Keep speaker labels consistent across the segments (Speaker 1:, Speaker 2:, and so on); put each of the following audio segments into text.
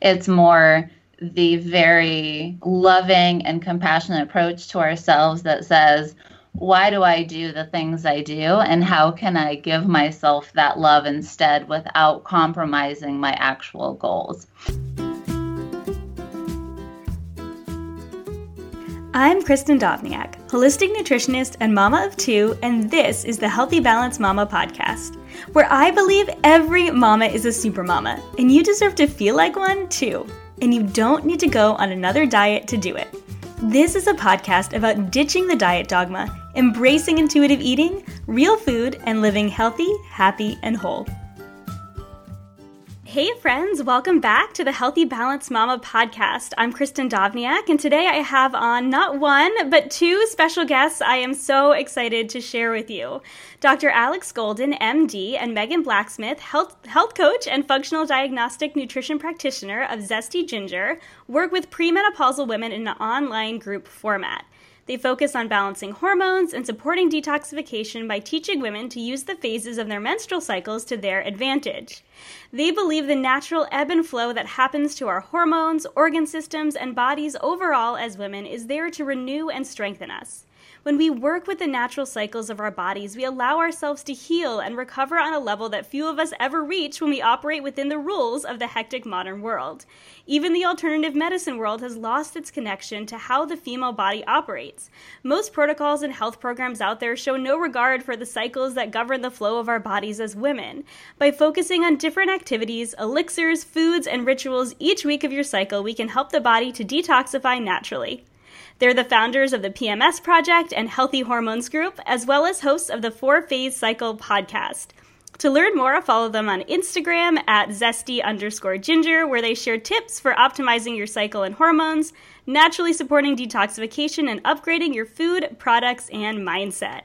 Speaker 1: It's more the very loving and compassionate approach to ourselves that says, why do I do the things I do? And how can I give myself that love instead without compromising my actual goals?
Speaker 2: I'm Kristen Dovniak, holistic nutritionist and mama of two, and this is the Healthy Balance Mama podcast, where I believe every mama is a super mama, and you deserve to feel like one too. And you don't need to go on another diet to do it. This is a podcast about ditching the diet dogma, embracing intuitive eating, real food, and living healthy, happy, and whole. Hey, friends, welcome back to the Healthy Balance Mama podcast. I'm Kristen Dovniak, and today I have on not one, but two special guests I am so excited to share with you. Dr. Alex Golden, MD, and Megan Blacksmith, health, health coach and functional diagnostic nutrition practitioner of Zesty Ginger, work with premenopausal women in an online group format. They focus on balancing hormones and supporting detoxification by teaching women to use the phases of their menstrual cycles to their advantage. They believe the natural ebb and flow that happens to our hormones, organ systems, and bodies overall as women is there to renew and strengthen us. When we work with the natural cycles of our bodies, we allow ourselves to heal and recover on a level that few of us ever reach when we operate within the rules of the hectic modern world. Even the alternative medicine world has lost its connection to how the female body operates. Most protocols and health programs out there show no regard for the cycles that govern the flow of our bodies as women. By focusing on different activities, elixirs, foods, and rituals each week of your cycle, we can help the body to detoxify naturally. They're the founders of the PMS Project and Healthy Hormones Group, as well as hosts of the Four Phase Cycle podcast. To learn more, follow them on Instagram at zesty underscore ginger, where they share tips for optimizing your cycle and hormones, naturally supporting detoxification, and upgrading your food, products, and mindset.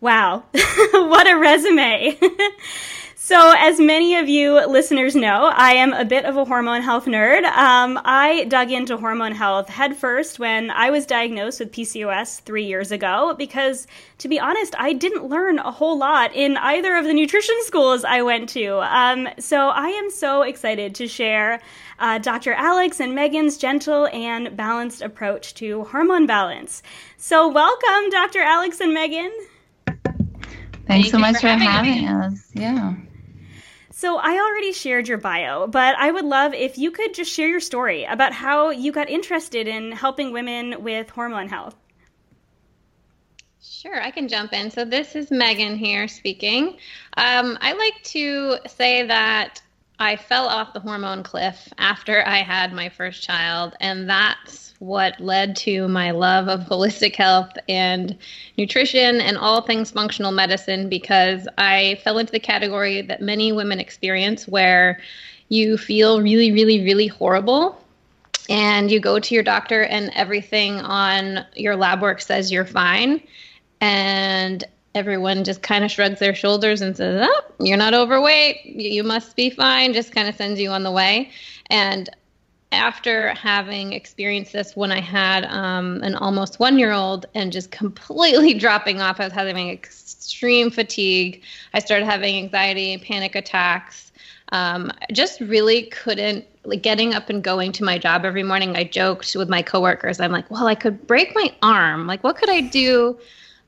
Speaker 2: Wow, what a resume! So, as many of you listeners know, I am a bit of a hormone health nerd. Um, I dug into hormone health headfirst when I was diagnosed with PCOS three years ago because, to be honest, I didn't learn a whole lot in either of the nutrition schools I went to. Um, so, I am so excited to share uh, Dr. Alex and Megan's gentle and balanced approach to hormone balance. So, welcome, Dr. Alex and Megan.
Speaker 1: Thanks Thank so much for having, having us. Yeah.
Speaker 2: So, I already shared your bio, but I would love if you could just share your story about how you got interested in helping women with hormone health.
Speaker 3: Sure, I can jump in. So, this is Megan here speaking. Um, I like to say that I fell off the hormone cliff after I had my first child, and that's what led to my love of holistic health and nutrition and all things functional medicine because I fell into the category that many women experience where you feel really, really, really horrible and you go to your doctor and everything on your lab work says you're fine. And everyone just kind of shrugs their shoulders and says oh you're not overweight. You must be fine. Just kind of sends you on the way. And after having experienced this when I had um, an almost one year old and just completely dropping off, I was having extreme fatigue. I started having anxiety, panic attacks. Um, just really couldn't like getting up and going to my job every morning. I joked with my coworkers. I'm like, well, I could break my arm. Like, what could I do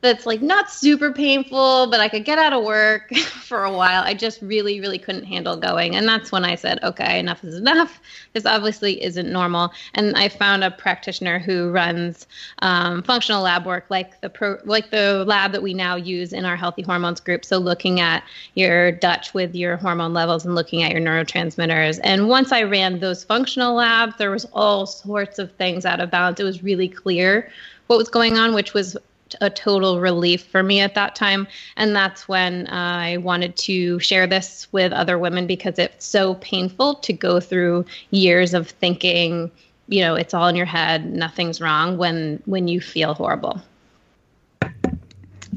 Speaker 3: that's like not super painful, but I could get out of work for a while. I just really, really couldn't handle going. And that's when I said, okay, enough is enough. This obviously isn't normal. And I found a practitioner who runs um, functional lab work like the pro, like the lab that we now use in our healthy hormones group. So looking at your Dutch with your hormone levels and looking at your neurotransmitters. And once I ran those functional labs, there was all sorts of things out of balance. It was really clear what was going on, which was a total relief for me at that time. And that's when I wanted to share this with other women because it's so painful to go through years of thinking, you know, it's all in your head, nothing's wrong when when you feel horrible.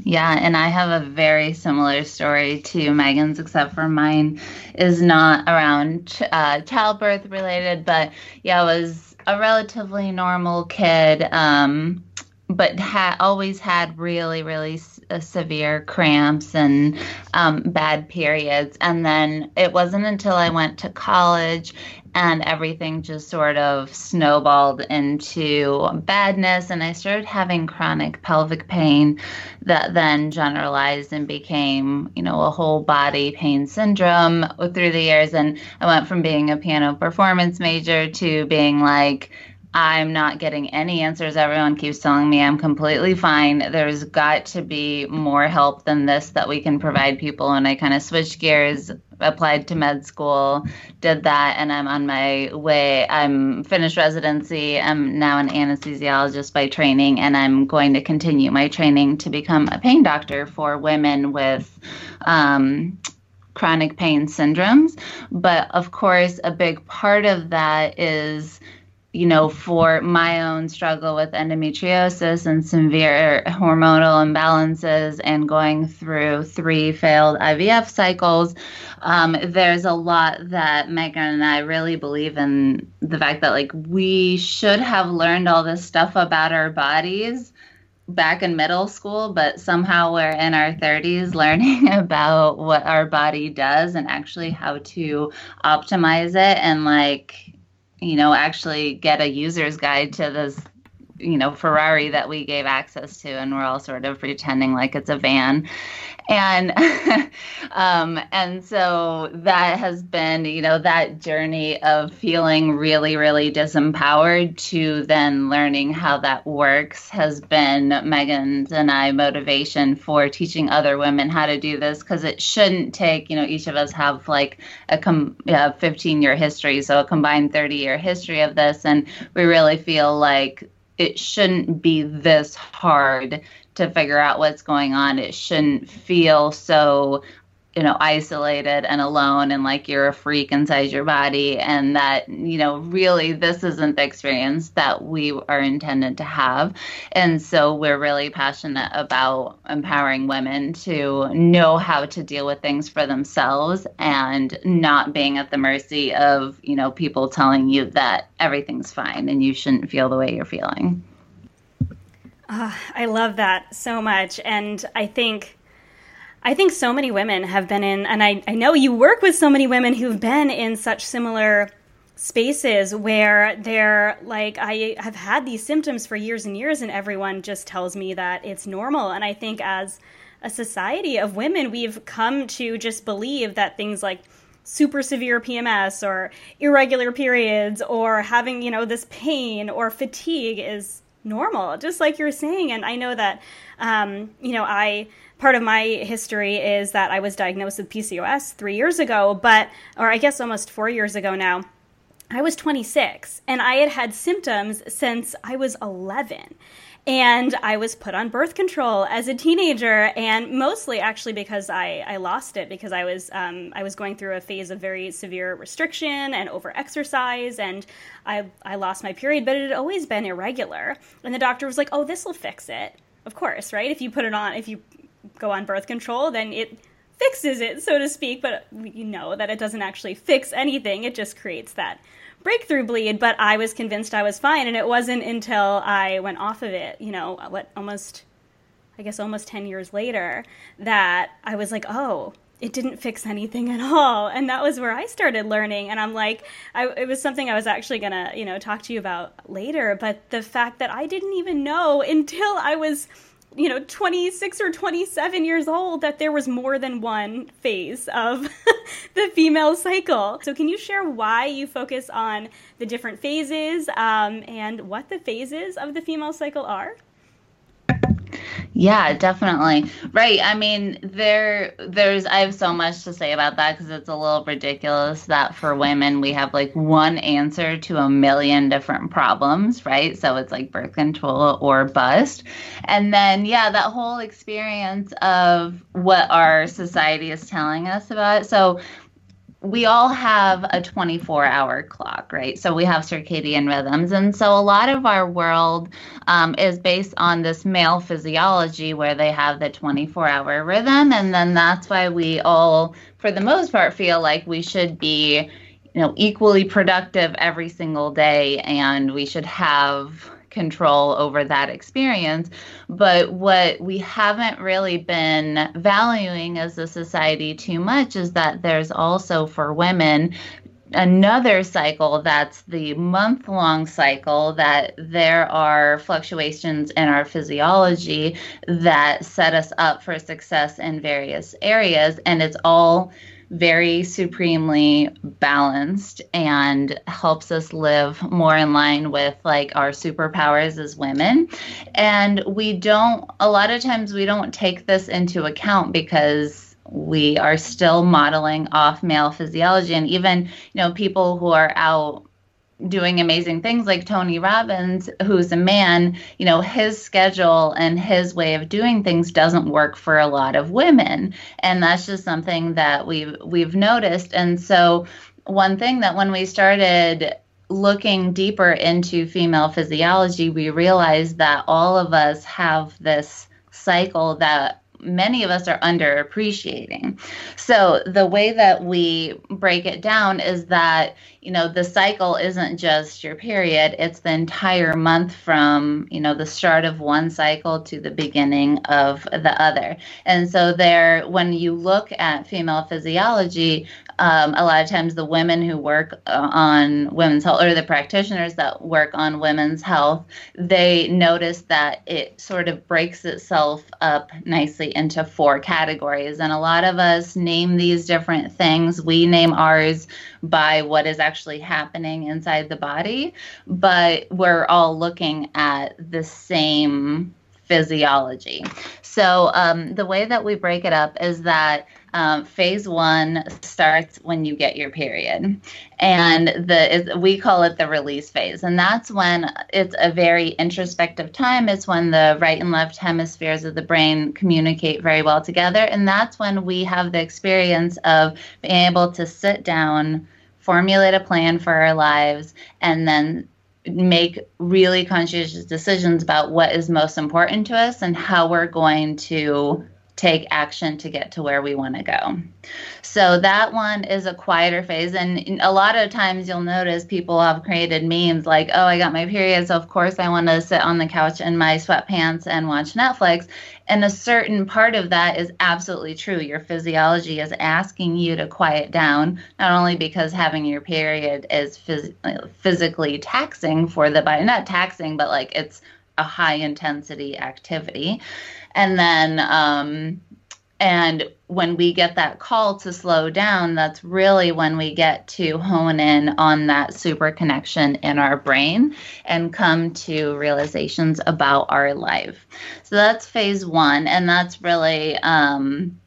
Speaker 1: Yeah, and I have a very similar story to Megan's, except for mine is not around uh, childbirth related, but yeah, I was a relatively normal kid. Um, but had always had really really uh, severe cramps and um, bad periods. And then it wasn't until i went to college and everything just sort of snowballed into badness and i started having chronic pelvic pain that then generalized and became you know a whole body pain syndrome through the years. And i went from being a piano performance major to being like I'm not getting any answers. Everyone keeps telling me I'm completely fine. There's got to be more help than this that we can provide people. And I kind of switched gears, applied to med school, did that, and I'm on my way. I'm finished residency. I'm now an anesthesiologist by training, and I'm going to continue my training to become a pain doctor for women with. Um, chronic pain syndromes. But of course, a big part of that is you know, for my own struggle with endometriosis and severe hormonal imbalances and going through three failed IVF cycles, um, there's a lot that Megan and I really believe in the fact that, like, we should have learned all this stuff about our bodies back in middle school, but somehow we're in our 30s learning about what our body does and actually how to optimize it and, like, you know, actually get a user's guide to this, you know, Ferrari that we gave access to, and we're all sort of pretending like it's a van, and um, and so that has been, you know, that journey of feeling really, really disempowered to then learning how that works has been Megan's and I motivation for teaching other women how to do this because it shouldn't take, you know, each of us have like a com- 15 year history, so a combined 30 year history of this. And we really feel like it shouldn't be this hard to figure out what's going on. It shouldn't feel so you know isolated and alone and like you're a freak inside your body and that you know really this isn't the experience that we are intended to have. And so we're really passionate about empowering women to know how to deal with things for themselves and not being at the mercy of you know people telling you that everything's fine and you shouldn't feel the way you're feeling.
Speaker 2: Uh, i love that so much. And i think I think so many women have been in, and I, I know you work with so many women who've been in such similar spaces where they're like, I have had these symptoms for years and years, and everyone just tells me that it's normal. And I think as a society of women, we've come to just believe that things like super severe PMS or irregular periods or having, you know, this pain or fatigue is normal, just like you're saying. And I know that, um, you know, I part of my history is that I was diagnosed with PCOS three years ago, but, or I guess almost four years ago now. I was 26 and I had had symptoms since I was 11. And I was put on birth control as a teenager, and mostly actually because I, I lost it because I was um, I was going through a phase of very severe restriction and overexercise, and I I lost my period, but it had always been irregular. And the doctor was like, "Oh, this will fix it." Of course, right? If you put it on, if you go on birth control, then it fixes it, so to speak. But you know that it doesn't actually fix anything, it just creates that breakthrough bleed. But I was convinced I was fine, and it wasn't until I went off of it, you know, what almost, I guess almost 10 years later, that I was like, oh, it didn't fix anything at all and that was where i started learning and i'm like I, it was something i was actually going to you know talk to you about later but the fact that i didn't even know until i was you know 26 or 27 years old that there was more than one phase of the female cycle. So can you share why you focus on the different phases um, and what the phases of the female cycle are
Speaker 1: yeah, definitely. Right. I mean, there there's I have so much to say about that cuz it's a little ridiculous that for women we have like one answer to a million different problems, right? So it's like birth control or bust. And then yeah, that whole experience of what our society is telling us about it. So we all have a 24 hour clock, right? So we have circadian rhythms. And so a lot of our world um, is based on this male physiology where they have the 24 hour rhythm. And then that's why we all, for the most part, feel like we should be, you know, equally productive every single day and we should have control over that experience. But what we haven't really been valuing as a society too much is that there's also for women another cycle that's the month long cycle that there are fluctuations in our physiology that set us up for success in various areas and it's all very supremely balanced and helps us live more in line with like our superpowers as women. And we don't a lot of times we don't take this into account because we are still modeling off male physiology. And even you know people who are out doing amazing things like Tony Robbins who's a man you know his schedule and his way of doing things doesn't work for a lot of women. And that's just something that we've we've noticed. And so one thing that when we started looking deeper into female physiology we realized that all of us have this cycle that many of us are underappreciating. So the way that we break it down is that, you know, the cycle isn't just your period, it's the entire month from, you know, the start of one cycle to the beginning of the other. And so there when you look at female physiology, um, a lot of times the women who work uh, on women's health or the practitioners that work on women's health they notice that it sort of breaks itself up nicely into four categories. And a lot of us name these different things. We name ours by what is actually happening inside the body but we're all looking at the same physiology. So um, the way that we break it up is that um, phase one starts when you get your period, and the we call it the release phase, and that's when it's a very introspective time. It's when the right and left hemispheres of the brain communicate very well together, and that's when we have the experience of being able to sit down, formulate a plan for our lives, and then make really conscientious decisions about what is most important to us and how we're going to take action to get to where we want to go. So that one is a quieter phase. And a lot of times you'll notice people have created memes like, oh, I got my period. So of course I want to sit on the couch in my sweatpants and watch Netflix. And a certain part of that is absolutely true. Your physiology is asking you to quiet down, not only because having your period is phys- physically taxing for the body, not taxing, but like it's a high intensity activity and then um, and when we get that call to slow down that's really when we get to hone in on that super connection in our brain and come to realizations about our life so that's phase one and that's really um,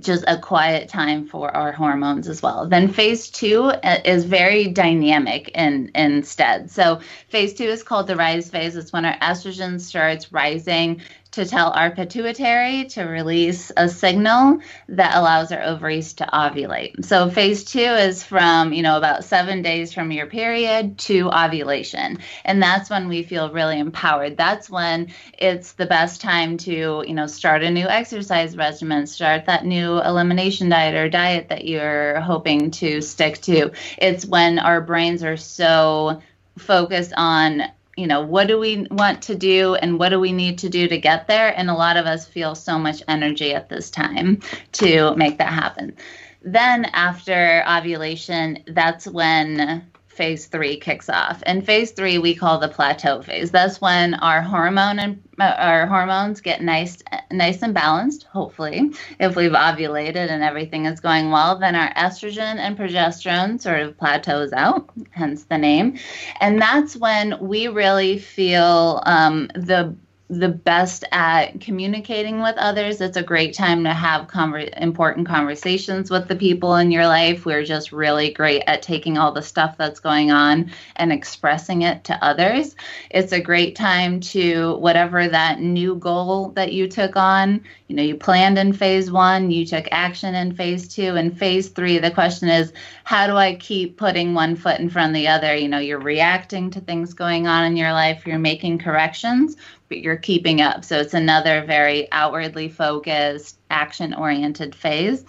Speaker 1: just a quiet time for our hormones as well. Then phase two uh, is very dynamic in, instead. So phase two is called the rise phase. It's when our estrogen starts rising to tell our pituitary to release a signal that allows our ovaries to ovulate. So phase two is from, you know, about seven days from your period to ovulation. And that's when we feel really empowered. That's when it's the best time to, you know, start a new exercise regimen, start that new elimination diet or diet that you're hoping to stick to. It's when our brains are so focused on you know, what do we want to do and what do we need to do to get there? And a lot of us feel so much energy at this time to make that happen. Then after ovulation, that's when phase three kicks off. And phase three we call the plateau phase. That's when our hormone and uh, our hormones get nice, nice and balanced. Hopefully, if we've ovulated and everything is going well, then our estrogen and progesterone sort of plateaus out. Hence the name. And that's when we really feel um, the the best at communicating with others. It's a great time to have conver- important conversations with the people in your life. We're just really great at taking all the stuff that's going on and expressing it to others. It's a great time to, whatever that new goal that you took on, you know, you planned in phase one, you took action in phase two. and phase three, the question is, how do I keep putting one foot in front of the other? You know, you're reacting to things going on in your life, you're making corrections you're keeping up. So it's another very outwardly focused, action oriented phase.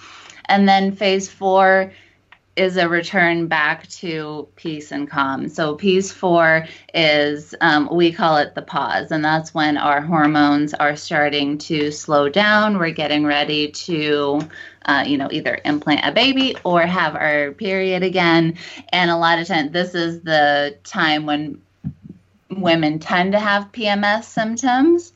Speaker 1: And then phase four is a return back to peace and calm. So, piece four is um, we call it the pause, and that's when our hormones are starting to slow down. We're getting ready to, uh, you know, either implant a baby or have our period again. And a lot of times, this is the time when women tend to have PMS symptoms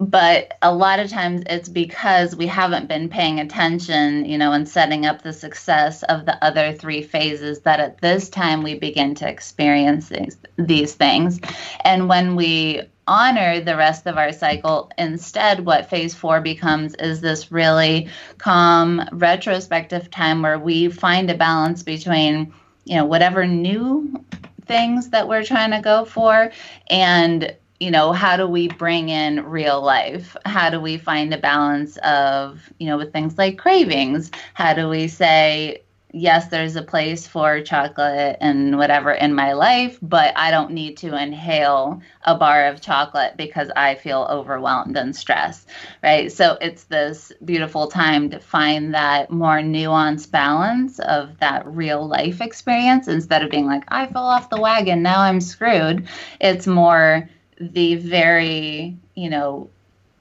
Speaker 1: but a lot of times it's because we haven't been paying attention, you know, and setting up the success of the other three phases that at this time we begin to experience these, these things. And when we honor the rest of our cycle, instead, what phase four becomes is this really calm, retrospective time where we find a balance between, you know, whatever new things that we're trying to go for and you know how do we bring in real life? How do we find a balance of you know with things like cravings? How do we say yes there's a place for chocolate and whatever in my life but i don't need to inhale a bar of chocolate because i feel overwhelmed and stressed right? So it's this beautiful time to find that more nuanced balance of that real life experience. Instead of being like i fell off the wagon now i'm screwed it's more the very, you know,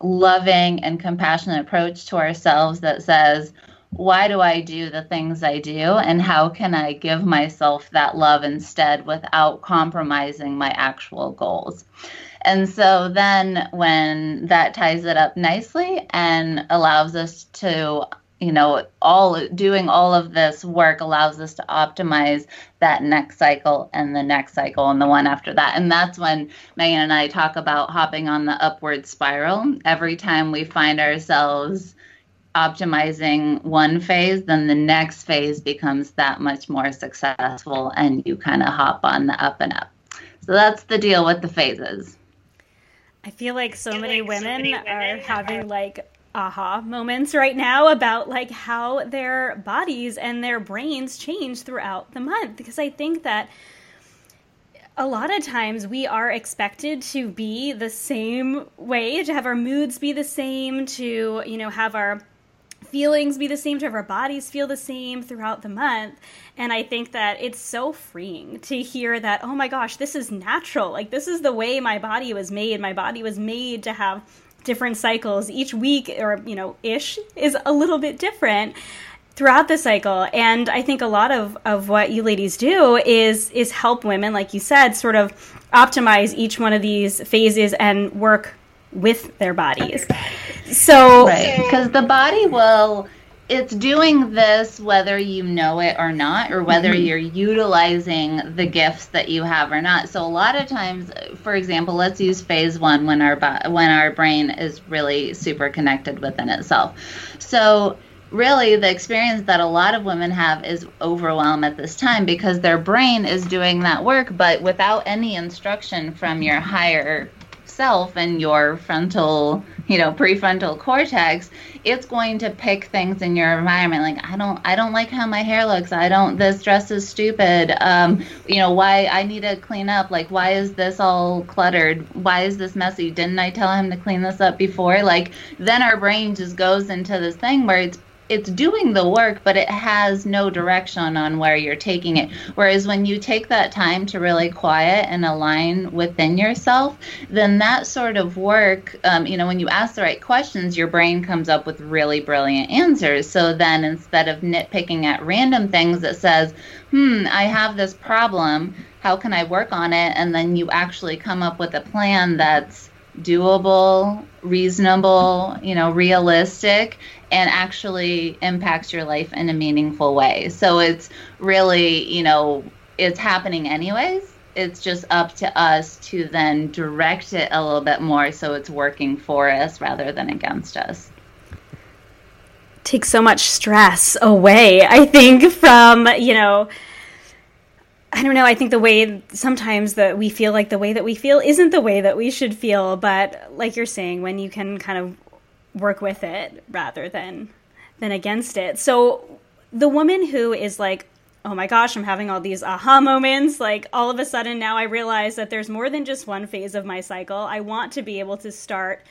Speaker 1: loving and compassionate approach to ourselves that says, why do I do the things I do? And how can I give myself that love instead without compromising my actual goals? And so then when that ties it up nicely and allows us to you know all doing all of this work allows us to optimize that next cycle and the next cycle and the one after that and that's when megan and i talk about hopping on the upward spiral every time we find ourselves optimizing one phase then the next phase becomes that much more successful and you kind of hop on the up and up. So that's the deal with the phases.
Speaker 2: I feel like so, feel many, like women so many women are having like aha moments right now about like how their bodies and their brains change throughout the month. Because I think that a lot of times we are expected to be the same way to have our moods be the same to you know have our feelings be the same to have our bodies feel the same throughout the month. And i think that it's so freeing to hear that oh my gosh this is natural. Like this is the way my body was made. My body was made to have different cycles. Each week or you know ish is a little bit different throughout the cycle. And i think a lot of of what you ladies do is is help women like you said sort of optimize each one of these phases and work with their bodies. So
Speaker 1: right. Because the body will it's doing this whether you know it or not or whether mm-hmm. you're utilizing the gifts that you have or not. So a lot of times for example let's use phase 1 when our when our brain is really super connected within itself. So really the experience that a lot of women have is overwhelm at this time because their brain is doing that work but without any instruction from your higher self and your frontal you know prefrontal cortex it's going to pick things in your environment. Like i don't i don't like how my hair looks. I don't this dress is stupid. Um you know why i need to clean up. Like why is this all cluttered? Why is this messy? Didn't i tell him to clean this up before? Like then our brain just goes into this thing where it's it's doing the work, but it has no direction on where you're taking it. Whereas when you take that time to really quiet and align within yourself, then that sort of work, um, you know, when you ask the right questions, your brain comes up with really brilliant answers. So then instead of nitpicking at random things, it says, hmm, I have this problem. How can I work on it? And then you actually come up with a plan that's doable, reasonable, you know, realistic, and actually impacts your life in a meaningful way. So it's really, you know, it's happening anyways. It's just up to us to then direct it a little bit more so it's working for us rather than against us.
Speaker 2: Takes so much stress away, I think, from, you know, I don't know. I think the way sometimes that we feel like the way that we feel isn't the way that we should feel. But like you're saying, when you can kind of work with it rather than than against it. So the woman who is like, "Oh my gosh, I'm having all these aha moments. Like all of a sudden now I realize that there's more than just one phase of my cycle. I want to be able to start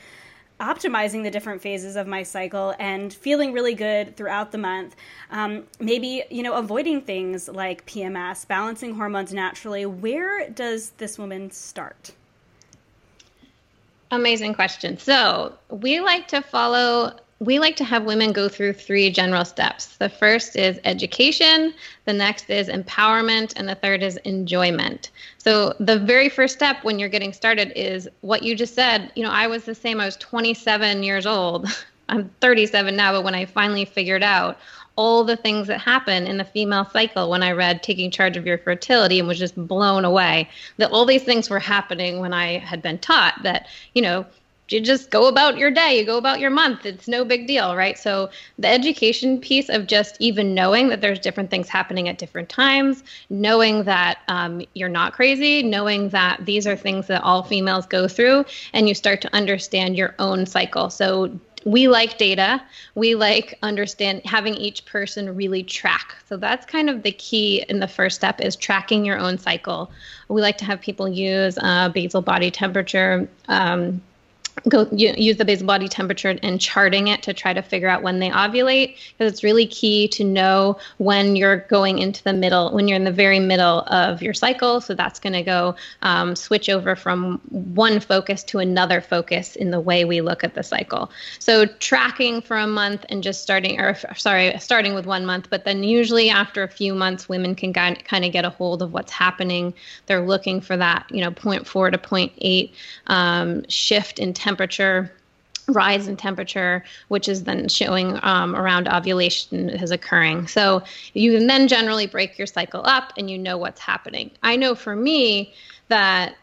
Speaker 2: optimizing the different phases of my cycle and feeling really good throughout the month. Um, maybe, you know, avoiding things like PMS, balancing hormones naturally. Where does this woman start?
Speaker 3: Amazing question. So, we like to follow we like to have women go through three general steps. The first is education, the next is empowerment, and the third is enjoyment. So, the very first step when you're getting started is what you just said. You know, I was the same, I was 27 years old. I'm 37 now, but when I finally figured out all the things that happen in the female cycle when I read Taking Charge of Your Fertility and was just blown away that all these things were happening when I had been taught that, you know, you just go about your day, you go about your month. It's no big deal, right? So the education piece of just even knowing that there's different things happening at different times, knowing that um, you're not crazy, knowing that these are things that all females go through, and you start to understand your own cycle. So we like data. We like understand having each person really track. So that's kind of the key in the first step is tracking your own cycle. We like to have people use uh, basal body temperature. Um, go use the basal body temperature and charting it to try to figure out when they ovulate because it's really key to know when you're going into the middle when you're in the very middle of your cycle. So that's going to go um, switch over from one focus to another focus in the way we look at the cycle. So tracking for a month and just starting or sorry starting with one month but then usually after a few months women can kind of get a hold of what's happening. They're looking for that you know 0.4 to 0.8 um, shift in temperature temperature rise in temperature, which is then showing um, around ovulation is occurring. So you can then generally break your cycle up and you know what's happening. I know for me that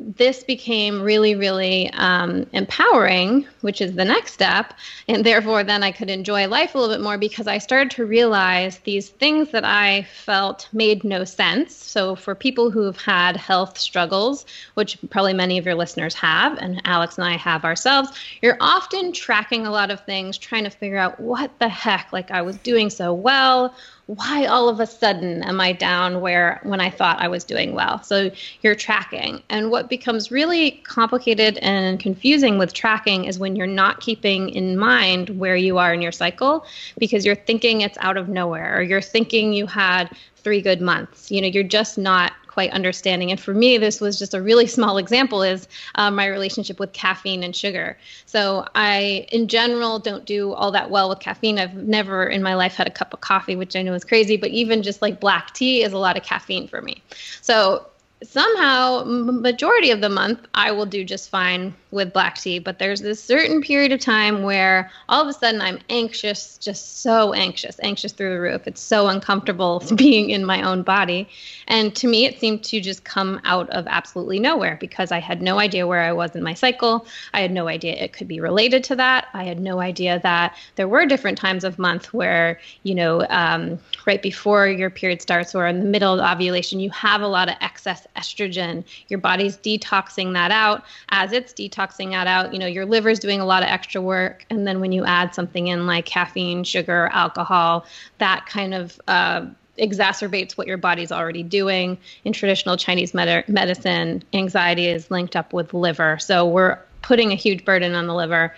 Speaker 3: this became really, really um, empowering, which is the next step. And therefore, then I could enjoy life a little bit more because I started to realize these things that I felt made no sense. So, for people who've had health struggles, which probably many of your listeners have, and Alex and I have ourselves, you're often tracking a lot of things, trying to figure out what the heck, like I was doing so well why all of a sudden am I down where when I thought I was doing well? So you're tracking. And what becomes really complicated and confusing with tracking is when you're not keeping in mind where you are in your cycle because you're thinking it's out of nowhere or you're thinking you had three good months. You know, you're just not quite understanding. And for me, this was just a really small example is um, my relationship with caffeine and sugar. So I, in general, don't do all that well with caffeine. I've never in my life had a cup of coffee, which I know is crazy, but even just like black tea is a lot of caffeine for me. So somehow majority of the month i will do just fine with black tea. But there's this certain period of time where all of a sudden i'm anxious just so anxious anxious through the roof. It's so uncomfortable being in my own body. And to me it seemed to just come out of absolutely nowhere because i had no idea where i was in my cycle. I had no idea it could be related to that. I had no idea that there were different times of month where you know um, right before your period starts or in the middle of ovulation you have a lot of excess estrogen. Your body's detoxing that out. As it's detoxing that out, you know, your liver's doing a lot of extra work. And then when you add something in like caffeine, sugar, alcohol, that kind of uh, exacerbates what your body's already doing. In traditional Chinese med- medicine, anxiety is linked up with liver. So we're putting a huge burden on the liver.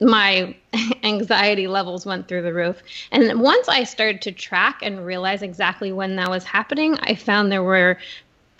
Speaker 3: My anxiety levels went through the roof. And once I started to track and realize exactly when that was happening, I found there were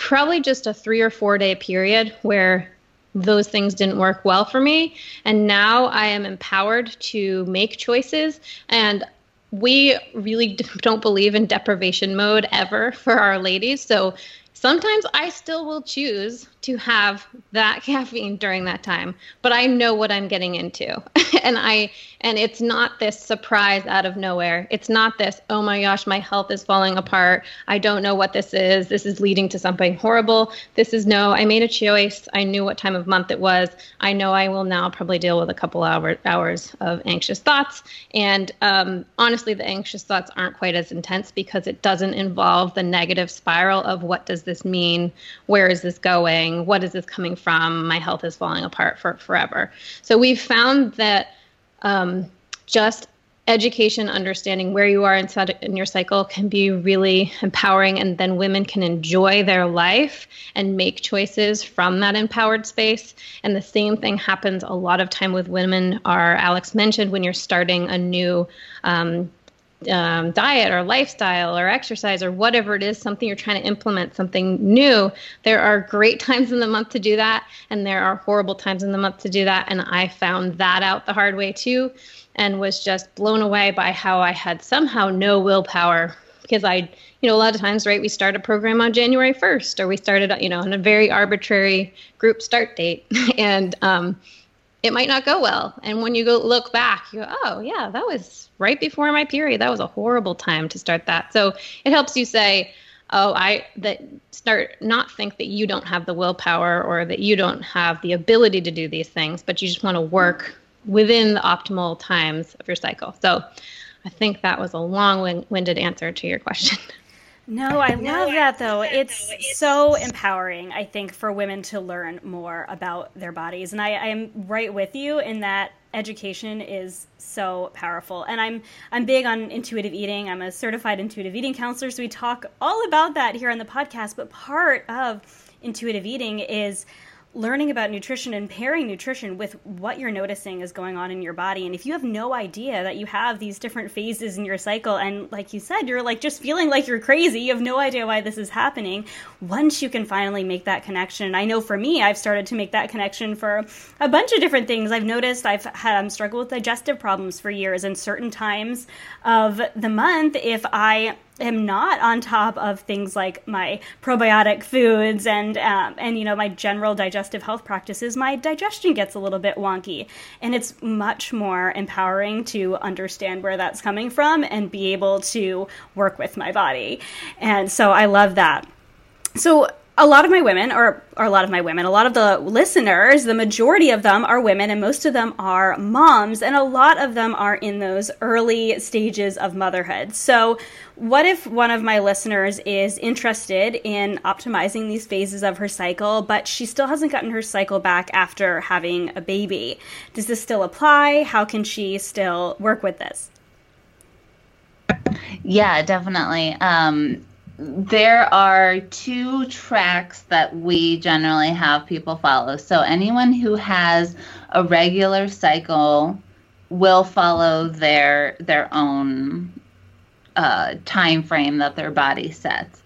Speaker 3: probably just a three or four day period where those things didn't work well for me. And now I am empowered to make choices. And we really don't believe in deprivation mode ever for our ladies. So sometimes I still will choose to have that caffeine during that time but i know what i'm getting into. And i and it's not this surprise out of nowhere. It's not this oh my gosh my health is falling apart. I don't know what this is. This is leading to something horrible. This is no i made a choice. I knew what time of month it was. I know i will now probably deal with a couple hour, hours of anxious thoughts. And um, honestly the anxious thoughts aren't quite as intense because it doesn't involve the negative spiral of what does this mean? Where is this going what is this coming from? My health is falling apart for forever. So we've found that um, just education, understanding where you are inside in your cycle can be really empowering, and then women can enjoy their life and make choices from that empowered space. And the same thing happens a lot of time with women. Are Alex mentioned when you're starting a new um, um, diet or lifestyle or exercise or whatever it is, something you're trying to implement, something new, there are great times in the month to do that, and there are horrible times in the month to do that. And I found that out the hard way too, and was just blown away by how I had somehow no willpower because I, you know, a lot of times, right, we start a program on January 1st, or we started, you know, on a very arbitrary group start date, and um, it might not go well. And when you go look back, you go, oh, yeah, that was right before my period. That was a horrible time to start that. So it helps you say, oh, I that start not think that you don't have the willpower or that you don't have the ability to do these things, but you just want to work within the optimal times of your cycle. So I think that was a long winded answer to your question.
Speaker 2: No, I love that though. It's so empowering, I think, for women to learn more about their bodies. And I, I am right with you in that education is so powerful. And I'm I'm big on intuitive eating. I'm a certified intuitive eating counselor, so we talk all about that here on the podcast. But part of intuitive eating is learning about nutrition and pairing nutrition with what you're noticing is going on in your body. And if you have no idea that you have these different phases in your cycle, and like you said, you're like just feeling like you're crazy, you have no idea why this is happening, once you can finally make that connection. I know for me, I've started to make that connection for a bunch of different things. I've noticed I've had um, struggled with digestive problems for years, and certain times of the month, if I am not on top of things like my probiotic foods and um, and you know my general digestive health practices, my digestion gets a little bit wonky, and it's much more empowering to understand where that's coming from and be able to work with my body, and so I love that. So a lot of my women, or, or a lot of my women, a lot of the listeners, the majority of them are women, and most of them are moms, and a lot of them are in those early stages of motherhood. So, what if one of my listeners is interested in optimizing these phases of her cycle, but she still hasn't gotten her cycle back after having a baby? Does this still apply? How can she still work with this?
Speaker 1: Yeah, definitely. Um, there are two tracks that we generally have people follow. So anyone who has a regular cycle will follow their their own uh, time frame that their body sets.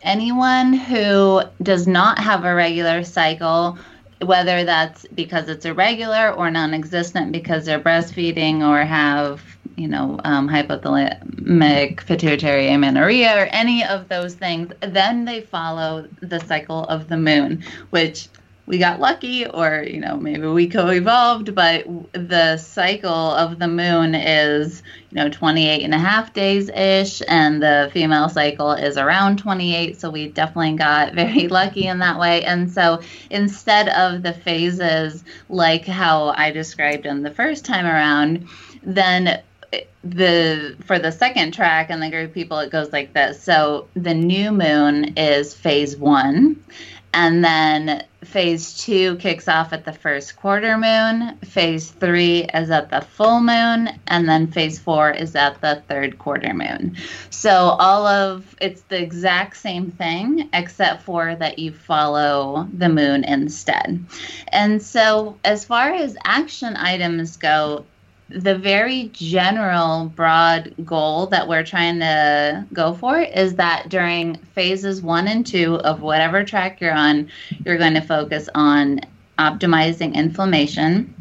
Speaker 1: Anyone who does not have a regular cycle, whether that's because it's irregular or non-existent because they're breastfeeding or have you know, um, hypothalamic pituitary amenorrhea or any of those things, then they follow the cycle of the moon, which we got lucky or, you know, maybe we co-evolved, but the cycle of the moon is, you know, 28 and a half days ish and the female cycle is around 28. So we definitely got very lucky in that way. And so instead of the phases like how I described them the first time around, then the for the second track and the group people it goes like this. So the new moon is phase one and then phase two kicks off at the first quarter moon phase three is at the full moon and then phase four is at the third quarter moon. So all of it's the exact same thing except for that you follow the moon instead. And so as far as action items go the very general broad goal that we're trying to go for is that during phases one and two of whatever track you're on, you're going to focus on optimizing inflammation.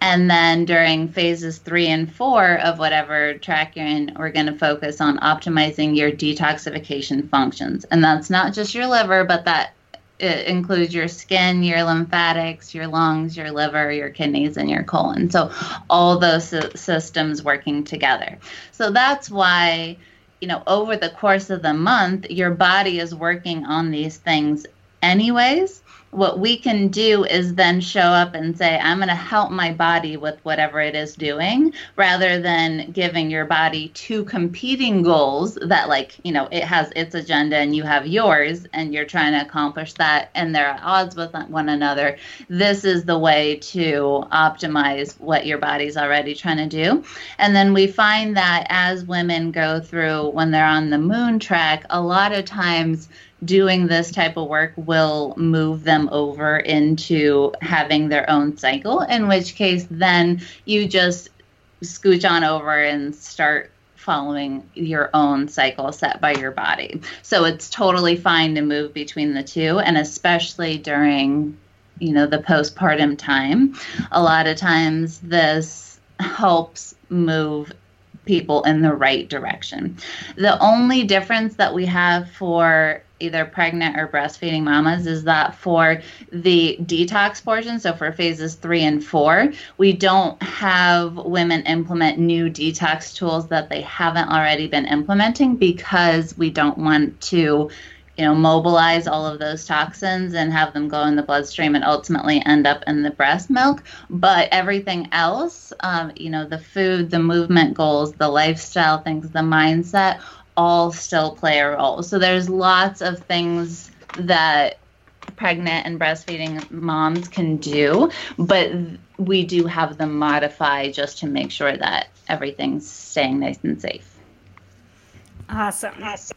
Speaker 1: And then during phases three and four of whatever track you're in, we're going to focus on optimizing your detoxification functions. And that's not just your liver, but that it includes your skin, your lymphatics, your lungs, your liver, your kidneys, and your colon. So all those systems working together. So that's why, you know, over the course of the month, your body is working on these things anyways. What we can do is then show up and say, I'm going to help my body with whatever it is doing, rather than giving your body two competing goals that, like, you know, it has its agenda and you have yours, and you're trying to accomplish that, and they're at odds with one another. This is the way to optimize what your body's already trying to do. And then we find that as women go through when they're on the moon track, a lot of times doing this type of work will move them over into having their own cycle, in which case, then you just scooch on over and start following your own cycle set by your body. So it's totally fine to move between the two, and especially during you know the postpartum time a lot of times this helps move people in the right direction. The only difference that we have for either pregnant or breastfeeding mamas is that for the detox portion, so for phases three and four, we don't have women implement new detox tools that they haven't already been implementing because we don't want to you know, mobilize all of those toxins and have them go in the bloodstream and ultimately end up in the breast milk. But everything else, um, you know, the food, the movement goals, the lifestyle things, the mindset, all still play a role. So there's lots of things that pregnant and breastfeeding moms can do, but we do have them modify just to make sure that everything's staying nice and safe.
Speaker 2: Awesome. Awesome.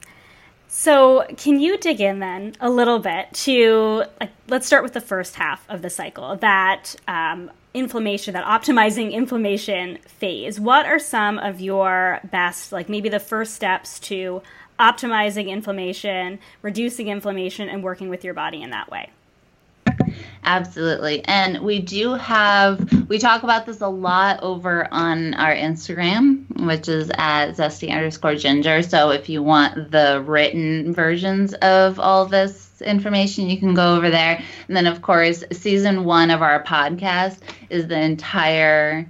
Speaker 2: So, can you dig in then a little bit to like, let's start with the first half of the cycle, that um, inflammation, that optimizing inflammation phase. What are some of your best, like maybe the first steps to optimizing inflammation, reducing inflammation, and working with your body in that way?
Speaker 1: Absolutely. And we do have, we talk about this a lot over on our Instagram, which is at zesty underscore ginger. So if you want the written versions of all this information, you can go over there. And then, of course, season one of our podcast is the entire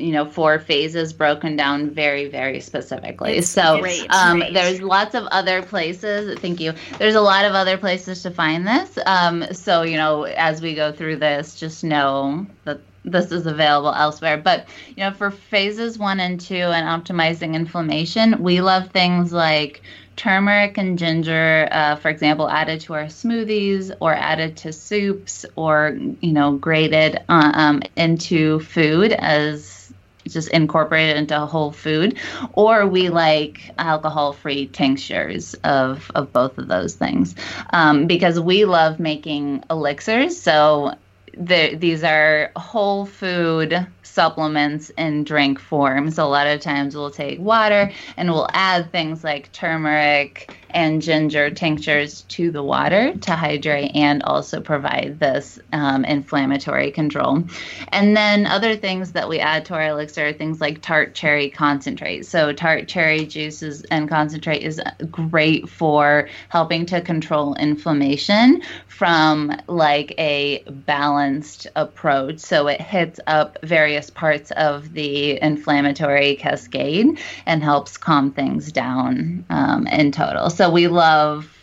Speaker 1: you know four phases broken down very very specifically. It's so great, um, great. there's lots of other places. Thank you. There's a lot of other places to find this. Um, so you know as we go through this just know that this is available elsewhere. But you know for phases one and two and optimizing inflammation we love things like turmeric and ginger, uh, for example, added to our smoothies or added to soups or you know grated uh, um, into food as just incorporated into whole food, or we like alcohol-free tinctures of of both of those things, um, because we love making elixirs. So the, these are whole food supplements in drink form. So a lot of times we'll take water and we'll add things like turmeric and ginger tinctures to the water to hydrate and also provide this um, inflammatory control. And then other things that we add to our elixir are things like tart cherry concentrate. So tart cherry juices and concentrate is great for helping to control inflammation from like a balanced approach. So it hits up various parts of the inflammatory cascade and helps calm things down um, in total. So we love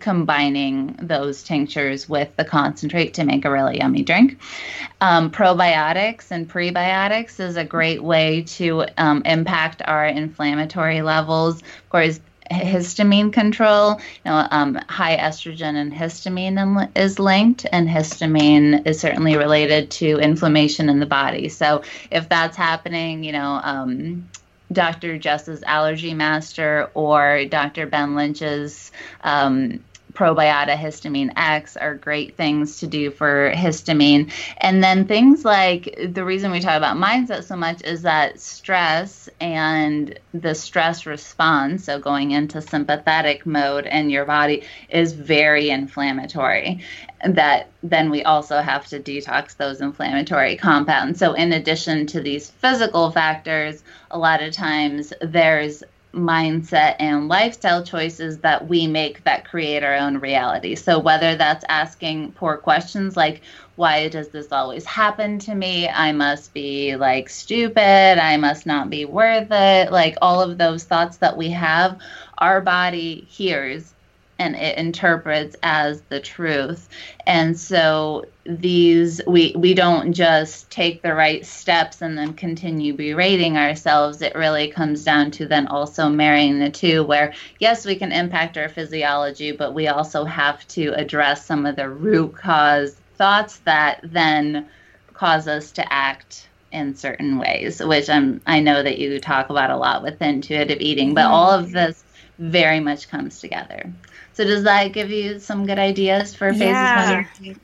Speaker 1: combining those tinctures with the concentrate to make a really yummy drink. Um, probiotics and prebiotics is a great way to um, impact our inflammatory levels. Of course, histamine control. You know, um, high estrogen and histamine is linked, and histamine is certainly related to inflammation in the body. So if that's happening, you know. Um, Dr. Jess's Allergy Master or Dr. Ben Lynch's um, Probiota Histamine X are great things to do for histamine. And then things like the reason we talk about mindset so much is that stress and the stress response, so going into sympathetic mode in your body, is very inflammatory. That then we also have to detox those inflammatory compounds. So, in addition to these physical factors, a lot of times there's mindset and lifestyle choices that we make that create our own reality. So, whether that's asking poor questions like, why does this always happen to me? I must be like stupid. I must not be worth it. Like all of those thoughts that we have, our body hears and it interprets as the truth. And so these we we don't just take the right steps and then continue berating ourselves. It really comes down to then also marrying the two where yes, we can impact our physiology, but we also have to address some of the root cause thoughts that then cause us to act in certain ways, which I'm I know that you talk about a lot with intuitive eating, but mm-hmm. all of this very much comes together. So does that give you some good ideas for phases yeah. one and
Speaker 2: two?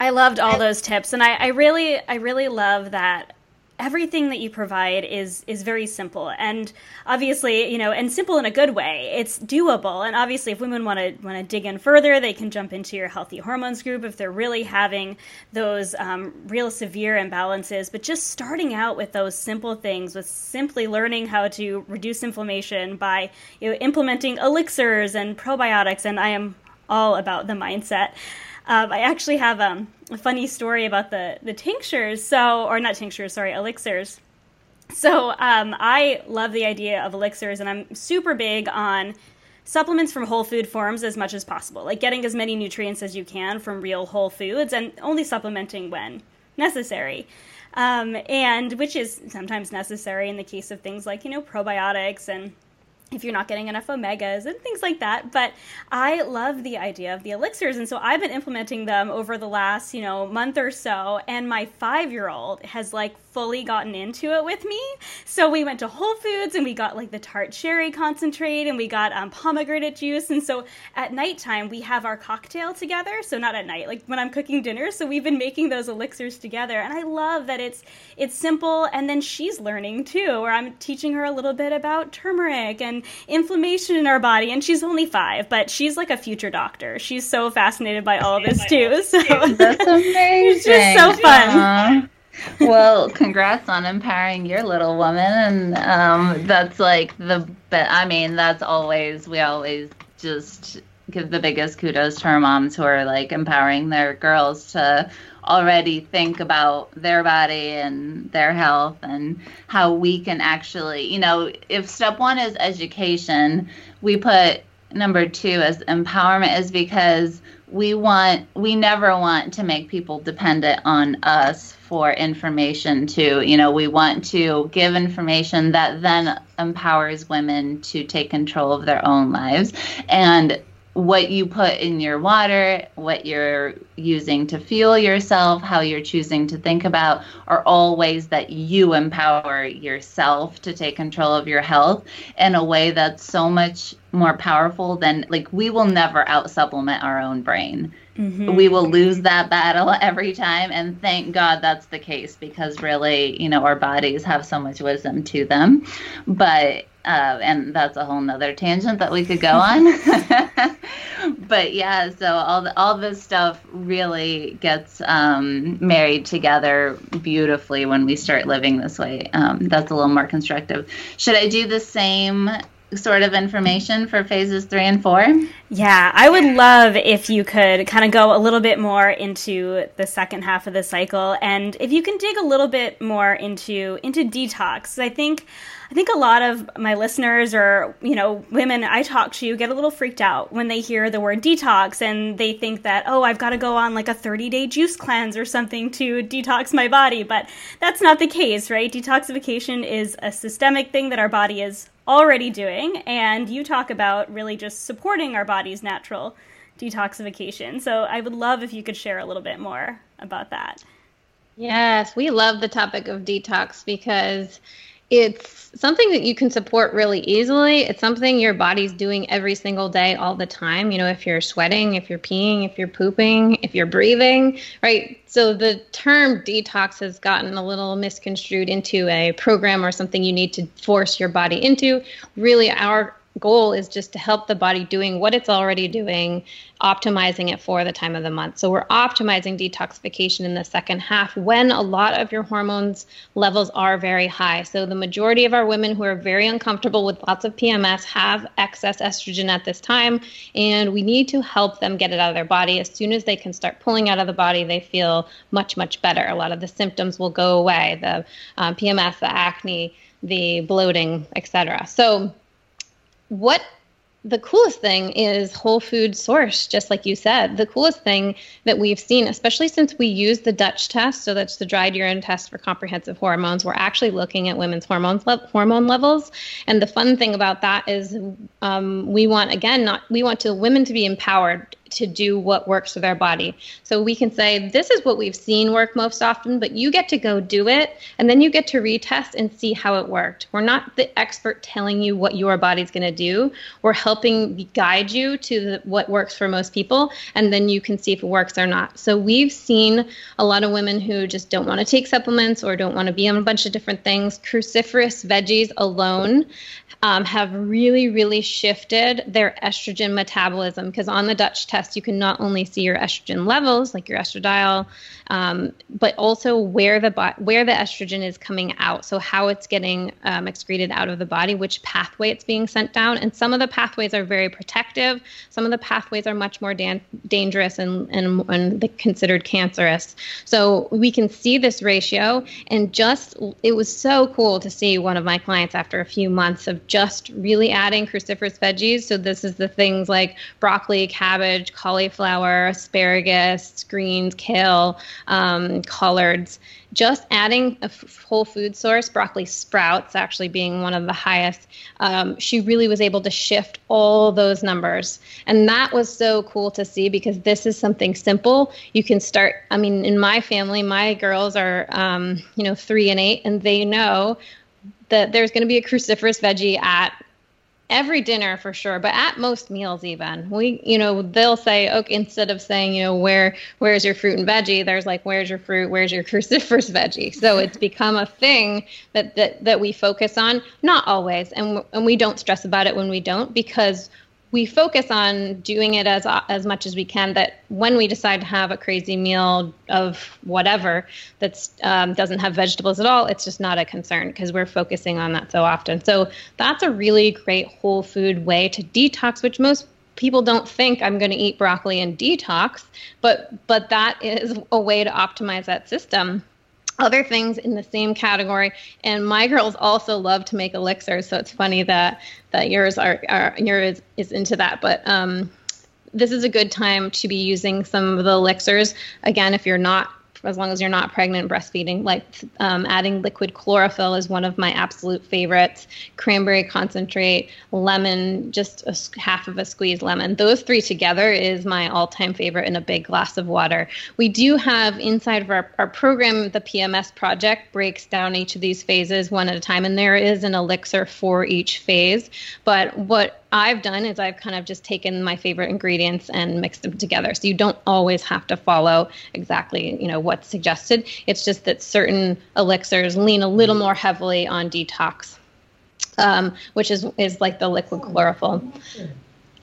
Speaker 2: I loved all those tips, and I, I really, I really love that everything that you provide is is very simple. And obviously you know and simple in a good way. It's doable. And obviously if women want to want to dig in further they can jump into your healthy hormones group if they're really having those um, real severe imbalances. But just starting out with those simple things with simply learning how to reduce inflammation by you know, implementing elixirs and probiotics and i am all about the mindset um, I actually have um, a funny story about the the tinctures. So, or not tinctures, sorry, elixirs. So, um, I love the idea of elixirs, and I'm super big on supplements from whole food forms as much as possible, like getting as many nutrients as you can from real whole foods, and only supplementing when necessary. Um, and which is sometimes necessary in the case of things like you know probiotics and if you're not getting enough omegas and things like that. But I love the idea of the elixirs. And so I've been implementing them over the last, you know, month or so. And my five year old has like fully gotten into it with me. So we went to Whole Foods and we got like the tart cherry concentrate and we got um, pomegranate juice. And so at nighttime, we have our cocktail together. So not at night, like when I'm cooking dinner. So we've been making those elixirs together. And I love that it's it's simple. And then she's learning too, where I'm teaching her a little bit about turmeric and inflammation in our body. And she's only five, but she's like a future doctor. She's so fascinated by all this too. So
Speaker 1: that's amazing. it's
Speaker 2: just so fun.
Speaker 1: Aww well, congrats on empowering your little woman, and um, that's like the. But I mean, that's always we always just give the biggest kudos to our moms who are like empowering their girls to already think about their body and their health and how we can actually, you know, if step one is education, we put number two as empowerment is because we want we never want to make people dependent on us for information to you know we want to give information that then empowers women to take control of their own lives. And what you put in your water, what you're using to fuel yourself, how you're choosing to think about are all ways that you empower yourself to take control of your health in a way that's so much more powerful than like we will never out supplement our own brain. Mm-hmm. We will lose that battle every time. And thank God that's the case because really, you know, our bodies have so much wisdom to them. But uh, and that's a whole nother tangent that we could go on. but yeah, so all the, all this stuff really gets um, married together beautifully when we start living this way. Um, that's a little more constructive. Should I do the same sort of information for phases three and four?
Speaker 2: Yeah, I would love if you could kind of go a little bit more into the second half of the cycle, and if you can dig a little bit more into into detox. I think I think a lot of my listeners or, you know, women I talk to get a little freaked out when they hear the word detox and they think that, oh, I've got to go on like a 30 day juice cleanse or something to detox my body. But that's not the case, right? Detoxification is a systemic thing that our body is already doing. And you talk about really just supporting our body's natural detoxification. So I would love if you could share a little bit more about that.
Speaker 3: Yes, we love the topic of detox because it's something that you can support really easily. It's something your body's doing every single day, all the time. You know, if you're sweating, if you're peeing, if you're pooping, if you're breathing, right? So the term detox has gotten a little misconstrued into a program or something you need to force your body into. Really, our goal is just to help the body doing what it's already doing, optimizing it for the time of the month. So we're optimizing detoxification in the second half when a lot of your hormones levels are very high. So the majority of our women who are very uncomfortable with lots of PMS have excess estrogen at this time, and we need to help them get it out of their body. As soon as they can start pulling out of the body, they feel much, much better. A lot of the symptoms will go away the uh, PMS, the acne, the bloating, etc. So what the coolest thing is whole food source, just like you said. The coolest thing that we've seen, especially since we use the Dutch test, so that's the dried urine test for comprehensive hormones, we're actually looking at women's hormones le- hormone levels. And the fun thing about that is um, we want again not we want to women to be empowered to do what works for their body. So we can say, this is what we've seen work most often, but you get to go do it and then you get to retest and see how it worked. We're not the expert telling you what your body's going to do. We're helping guide you to the, what works for most people and then you can see if it works or not. So we've seen a lot of women who just don't want to take supplements or don't want to be on a bunch of different things. Cruciferous veggies alone um, have really, really shifted their estrogen metabolism because on the Dutch test, you can not only see your estrogen levels, like your estradiol, um, but also where the bo- where the estrogen is coming out. So how it's getting um, excreted out of the body, which pathway it's being sent down, and some of the pathways are very protective. Some of the pathways are much more dan- dangerous and and, and considered cancerous. So we can see this ratio, and just it was so cool to see one of my clients after a few months of just really adding cruciferous veggies. So this is the things like broccoli, cabbage, cauliflower, asparagus, greens, kale um, collards. Just adding a f- whole food source, broccoli sprouts actually being one of the highest, um, she really was able to shift all those numbers. And that was so cool to see because this is something simple. You can start, I mean, in my family, my girls are, um, you know, three and eight, and they know that there's going to be a cruciferous veggie at every dinner for sure but at most meals even. We you know they'll say okay instead of saying you know where where's your fruit and veggie? There's like where's your fruit? Where's your cruciferous veggie? So it's become a thing that that, that we focus on. Not always and and we don't stress about it when we don't because we focus on doing it as as much as we can. That when we decide to have a crazy meal of whatever that um, doesn't have vegetables at all, it's just not a concern because we're focusing on that so often. So that's a really great whole food way to detox, which most people don't think I'm going to eat broccoli and detox, but but that is a way to optimize that system other things in the same category. And my girls also love to make elixirs so it's funny that that yours are, are yours is into that. But um, this is a good time to be using some of the elixirs. Again if you're not as long as you're not pregnant breastfeeding. Like um, adding liquid chlorophyll is one of my absolute favorites. Cranberry concentrate, lemon, just a, half of a squeezed lemon. Those three together is my all-time favorite in a big glass of water. We do have inside of our, our program, the PMS project breaks down each of these phases one at a time, and there is an elixir for each phase. But what I've done is I've kind of just taken my favorite ingredients and mixed them together. So you don't always have to follow exactly, you know, what's suggested. It's just that certain elixirs lean a little more heavily on detox, um, which is is like the liquid chlorophyll.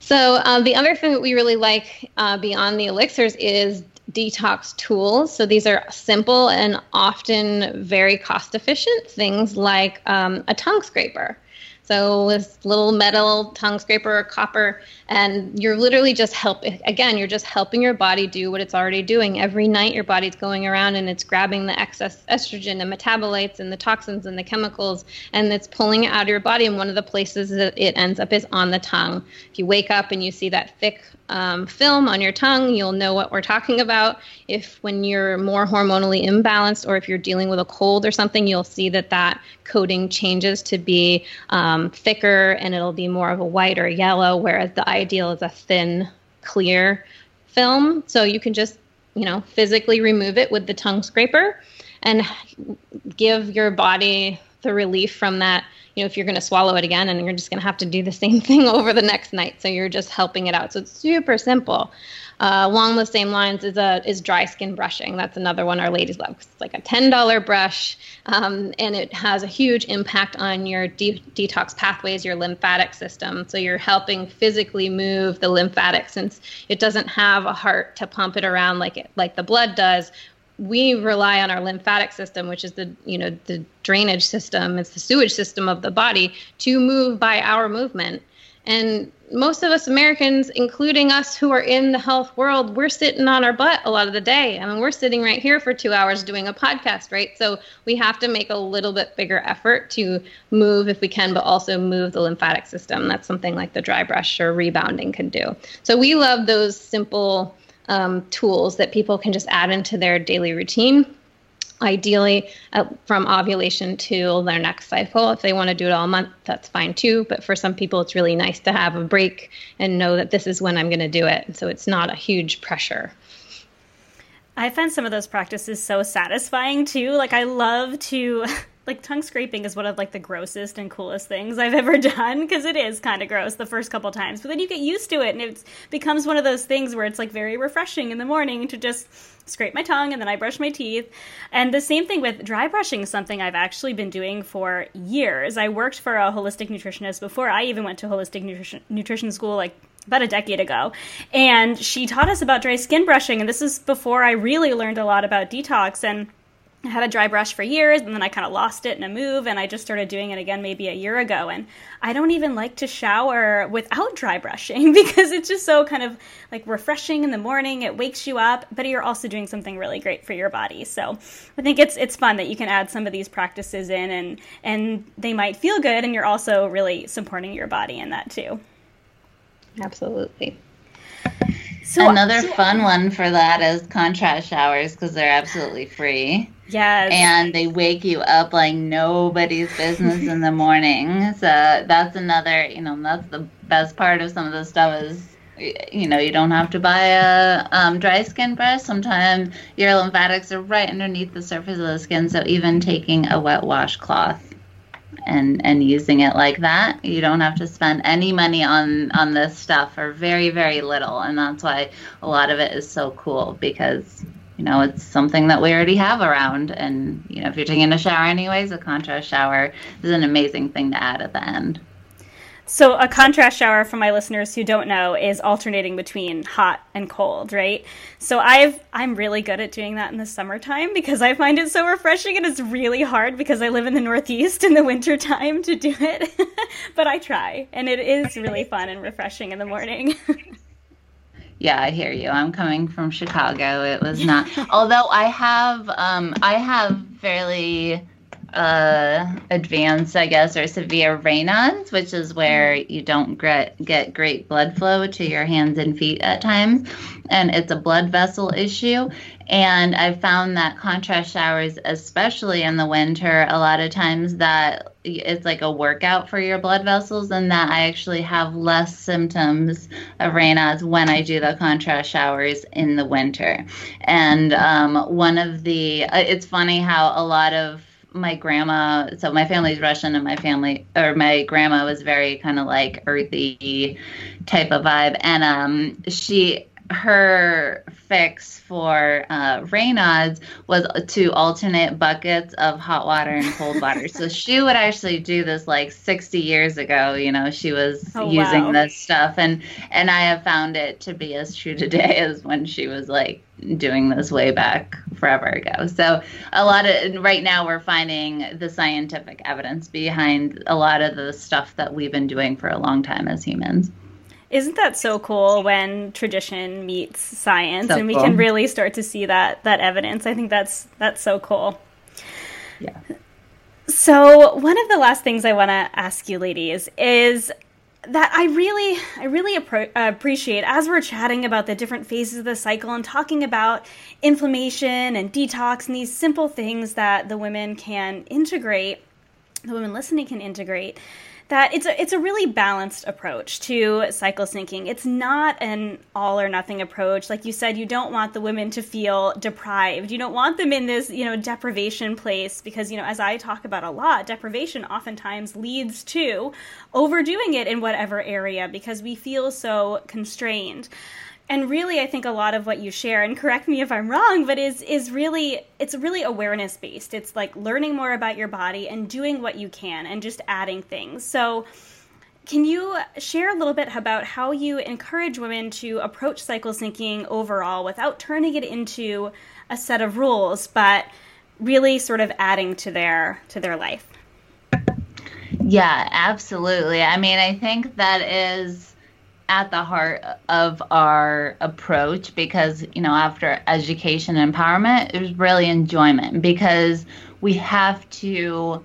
Speaker 3: So um, the other thing that we really like uh, beyond the elixirs is detox tools. So these are simple and often very cost efficient things like um, a tongue scraper. So this little metal tongue scraper or copper, and you're literally just helping. Again, you're just helping your body do what it's already doing. Every night, your body's going around and it's grabbing the excess estrogen and metabolites and the toxins and the chemicals, and it's pulling it out of your body. And one of the places that it ends up is on the tongue. If you wake up and you see that thick um, film on your tongue, you'll know what we're talking about. If when you're more hormonally imbalanced, or if you're dealing with a cold or something, you'll see that that coating changes to be um, thicker and it'll be more of a white or yellow, whereas the ideal is a thin, clear film. So you can just, you know, physically remove it with the tongue scraper and give your body the relief from that you know if you're going to swallow it again and you're just going to have to do the same thing over the next night. So you're just helping it out. So it's super simple. Uh, along the same lines is a is dry skin brushing. That's another one our ladies love it's like a $10 brush um, and it has a huge impact on your de- detox pathways your lymphatic system. So you're helping physically move the lymphatic since it doesn't have a heart to pump it around like it like the blood does we rely on our lymphatic system, which is the you know the drainage system, it's the sewage system of the body, to move by our movement. And most of us Americans, including us who are in the health world, we're sitting on our butt a lot of the day. I mean, we're sitting right here for two hours doing a podcast, right? So we have to make a little bit bigger effort to move if we can, but also move the lymphatic system. That's something like the dry brush or rebounding can do. So we love those simple um, tools that people can just add into their daily routine ideally uh, from ovulation to their next cycle. If they want to do it all month, that's fine too. But for some people, it's really nice to have a break and know that this is when I'm going to do it. So it's not a huge pressure.
Speaker 2: I find some of those practices so satisfying too. Like I love to like tongue scraping is one of like the grossest and coolest things I've ever done because it is kind of gross the first couple times, but then you get used to it and it becomes one of those things where it's like very refreshing in the morning to just scrape my tongue and then I brush my teeth. And the same thing with dry brushing, something I've actually been doing for years. I worked for a holistic nutritionist before I even went to holistic nutrition, nutrition school, like about a decade ago. And she taught us about dry skin brushing. And this is before I really learned a lot about detox. And I had a dry brush for years and then I kind of lost it in a move and I just started doing it again maybe a year ago and I don't even like to shower without dry brushing because it's just so kind of like refreshing in the morning it wakes you up but you're also doing something really great for your body. So I think it's it's fun that you can add some of these practices in and and they might feel good and you're also really supporting your body in that too.
Speaker 3: Absolutely.
Speaker 1: So another fun one for that is contrast showers because they're absolutely free.
Speaker 2: Yes.
Speaker 1: And they wake you up like nobody's business in the morning. So that's another, you know, that's the best part of some of the stuff is you know, you don't have to buy a um, dry skin brush. Sometimes your lymphatics are right underneath the surface of the skin. So even taking a wet washcloth and and using it like that you don't have to spend any money on on this stuff or very very little and that's why a lot of it is so cool because you know it's something that we already have around and you know if you're taking a shower anyways a contrast shower is an amazing thing to add at the end
Speaker 2: so, a contrast shower for my listeners who don't know is alternating between hot and cold, right? So, I've I'm really good at doing that in the summertime because I find it so refreshing and it's really hard because I live in the Northeast in the wintertime to do it. but I try, and it is really fun and refreshing in the morning.
Speaker 1: yeah, I hear you. I'm coming from Chicago. It was not although I have um I have fairly uh, advanced, I guess, or severe Raynaud's, which is where mm-hmm. you don't get, get great blood flow to your hands and feet at times. And it's a blood vessel issue. And I've found that contrast showers, especially in the winter, a lot of times that it's like a workout for your blood vessels, and that I actually have less symptoms of Raynaud's when I do the contrast showers in the winter. And um, one of the, uh, it's funny how a lot of my grandma so my family's russian and my family or my grandma was very kind of like earthy type of vibe and um she her fix for uh, Raynaud's was to alternate buckets of hot water and cold water. so she would actually do this like 60 years ago. You know, she was oh, using wow. this stuff, and and I have found it to be as true today as when she was like doing this way back forever ago. So a lot of right now we're finding the scientific evidence behind a lot of the stuff that we've been doing for a long time as humans.
Speaker 2: Isn't that so cool when tradition meets science so and we cool. can really start to see that that evidence? I think that's that's so cool.
Speaker 1: Yeah.
Speaker 2: So, one of the last things I want to ask you ladies is that I really I really appro- appreciate as we're chatting about the different phases of the cycle and talking about inflammation and detox and these simple things that the women can integrate, the women listening can integrate that it's a it's a really balanced approach to cycle syncing. It's not an all or nothing approach. Like you said, you don't want the women to feel deprived. You don't want them in this, you know, deprivation place because, you know, as I talk about a lot, deprivation oftentimes leads to overdoing it in whatever area because we feel so constrained and really i think a lot of what you share and correct me if i'm wrong but is is really it's really awareness based it's like learning more about your body and doing what you can and just adding things. So can you share a little bit about how you encourage women to approach cycle syncing overall without turning it into a set of rules but really sort of adding to their to their life?
Speaker 1: Yeah, absolutely. I mean, I think that is at the heart of our approach because, you know, after education and empowerment, it was really enjoyment because we have to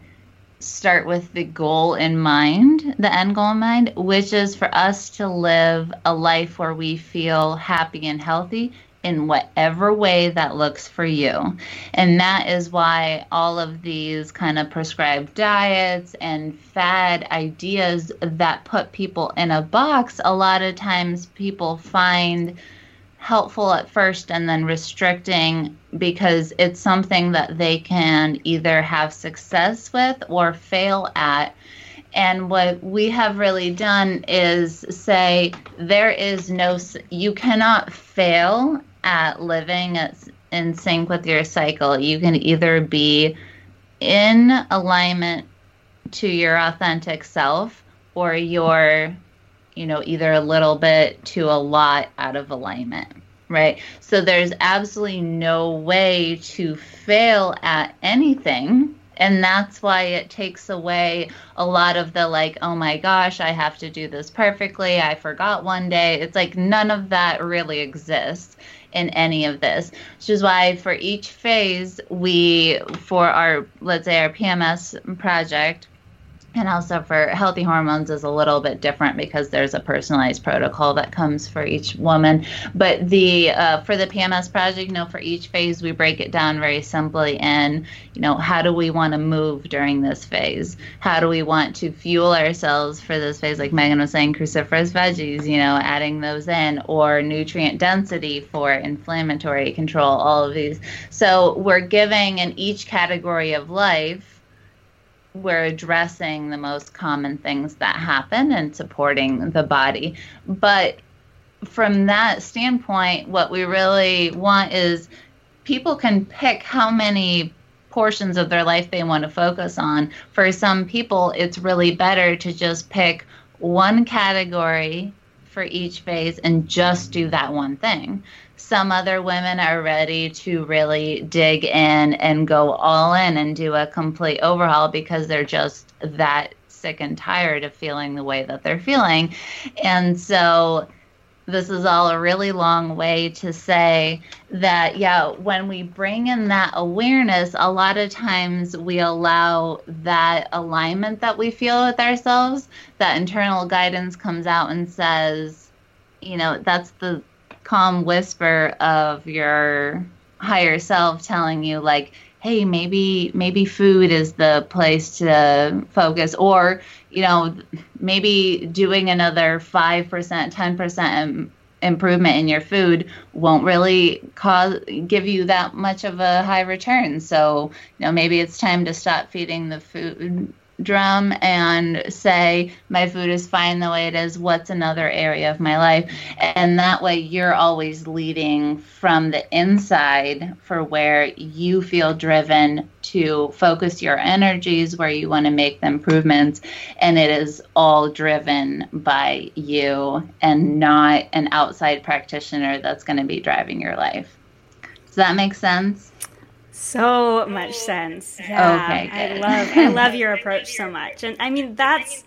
Speaker 1: start with the goal in mind, the end goal in mind, which is for us to live a life where we feel happy and healthy in whatever way that looks for you. And that is why all of these kind of prescribed diets and fad ideas that put people in a box, a lot of times people find helpful at first and then restricting because it's something that they can either have success with or fail at. And what we have really done is say there is no, you cannot fail at living in sync with your cycle. You can either be in alignment to your authentic self or you're you know, either a little bit to a lot out of alignment, right? So there's absolutely no way to fail at anything. And that's why it takes away a lot of the like, oh my gosh, I have to do this perfectly. I forgot one day. It's like none of that really exists in any of this, which is why for each phase, we, for our, let's say, our PMS project, and also for healthy hormones is a little bit different because there's a personalized protocol that comes for each woman. But the uh, for the pms project you know for each phase we break it down very simply in you know how do we want to move during this phase? How do we want to fuel ourselves for this phase? Like megan was saying cruciferous veggies you know adding those in or nutrient density for inflammatory control all of these. So we're giving in each category of life we're addressing the most common things that happen and supporting the body. But from that standpoint, what we really want is people can pick how many portions of their life they want to focus on. For some people, it's really better to just pick one category for each phase and just do that one thing some other women are ready to really dig in and go all in and do a complete overhaul because they're just that sick and tired of feeling the way that they're feeling. And so this is all a really long way to say that, yeah, when we bring in that awareness, a lot of times we allow that alignment that we feel with ourselves, that internal guidance comes out and says, you know, that's the calm whisper of your higher self telling you like hey maybe maybe food is the place to focus or you know maybe doing another 5% 10% improvement in your food won't really cause give you that much of a high return. So you know maybe it's time to stop feeding the food drum and say my food is fine the way it is. What's another area of my life? And that way you're always leading from the inside for where you feel driven to focus your energies where you want to make the improvements. And it is all driven by you and not an outside practitioner that's going to be driving your life. Does that make sense
Speaker 2: so much sense. Yeah. Okay, I love I love your approach so much. And I mean that's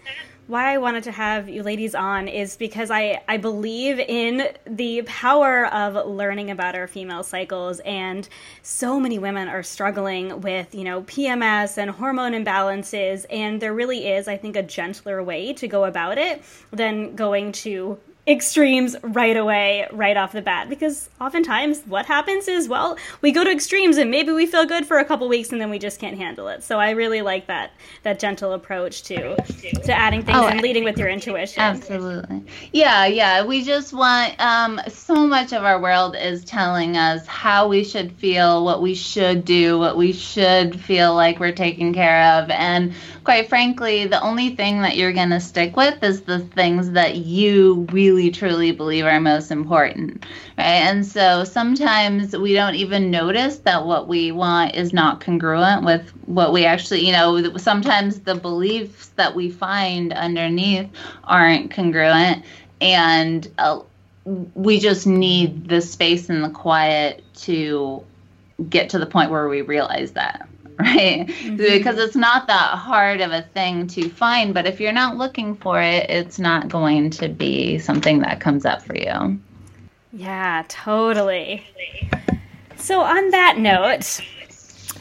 Speaker 2: why I wanted to have you ladies on is because I, I believe in the power of learning about our female cycles and so many women are struggling with, you know, PMS and hormone imbalances and there really is, I think, a gentler way to go about it than going to extremes right away, right off the bat. Because oftentimes what happens is, well, we go to extremes and maybe we feel good for a couple weeks and then we just can't handle it. So I really like that that gentle approach to to adding things oh, and leading with your intuition.
Speaker 1: Absolutely. Yeah, yeah. We just want um so much of our world is telling us how we should feel, what we should do, what we should feel like we're taken care of. And quite frankly, the only thing that you're gonna stick with is the things that you really really truly believe are most important right? And so sometimes we don't even notice that what we want is not congruent with what we actually you know sometimes the beliefs that we find underneath aren't congruent and uh, we just need the space and the quiet to get to the point where we realize that right? Mm-hmm. Because it's not that hard of a thing to find, but if you're not looking for it, it's not going to be something that comes up for you.
Speaker 2: Yeah, totally. So, on that note,